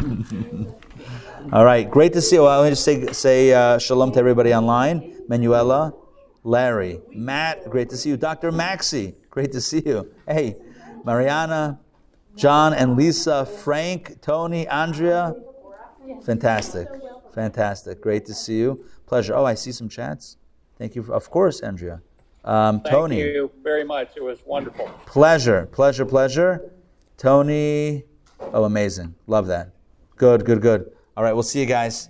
A: All right. Great to see you. Well, let me just say, say uh, shalom to everybody online. Manuela, Larry, Matt, great to see you. Dr. Maxi, great to see you. Hey, Mariana, John and Lisa, Frank, Tony, Andrea. Fantastic. Fantastic. Great to see you. Pleasure. Oh, I see some chats. Thank you. For, of course, Andrea. Um,
L: Thank
A: Tony.
L: you very much. It was wonderful.
A: Pleasure, pleasure, pleasure. Tony. Oh, amazing. Love that. Good, good, good. All right, we'll see you guys.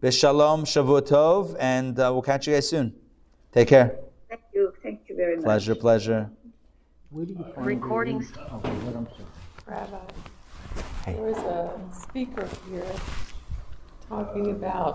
A: Bishalom, Shavua Tov, and uh, we'll catch you guys soon. Take care.
M: Thank you. Thank you very much.
A: Pleasure, pleasure.
C: Where do you find
D: Recordings.
C: the- Okay, what I'm saying.
H: Rabbi, there was a speaker here talking about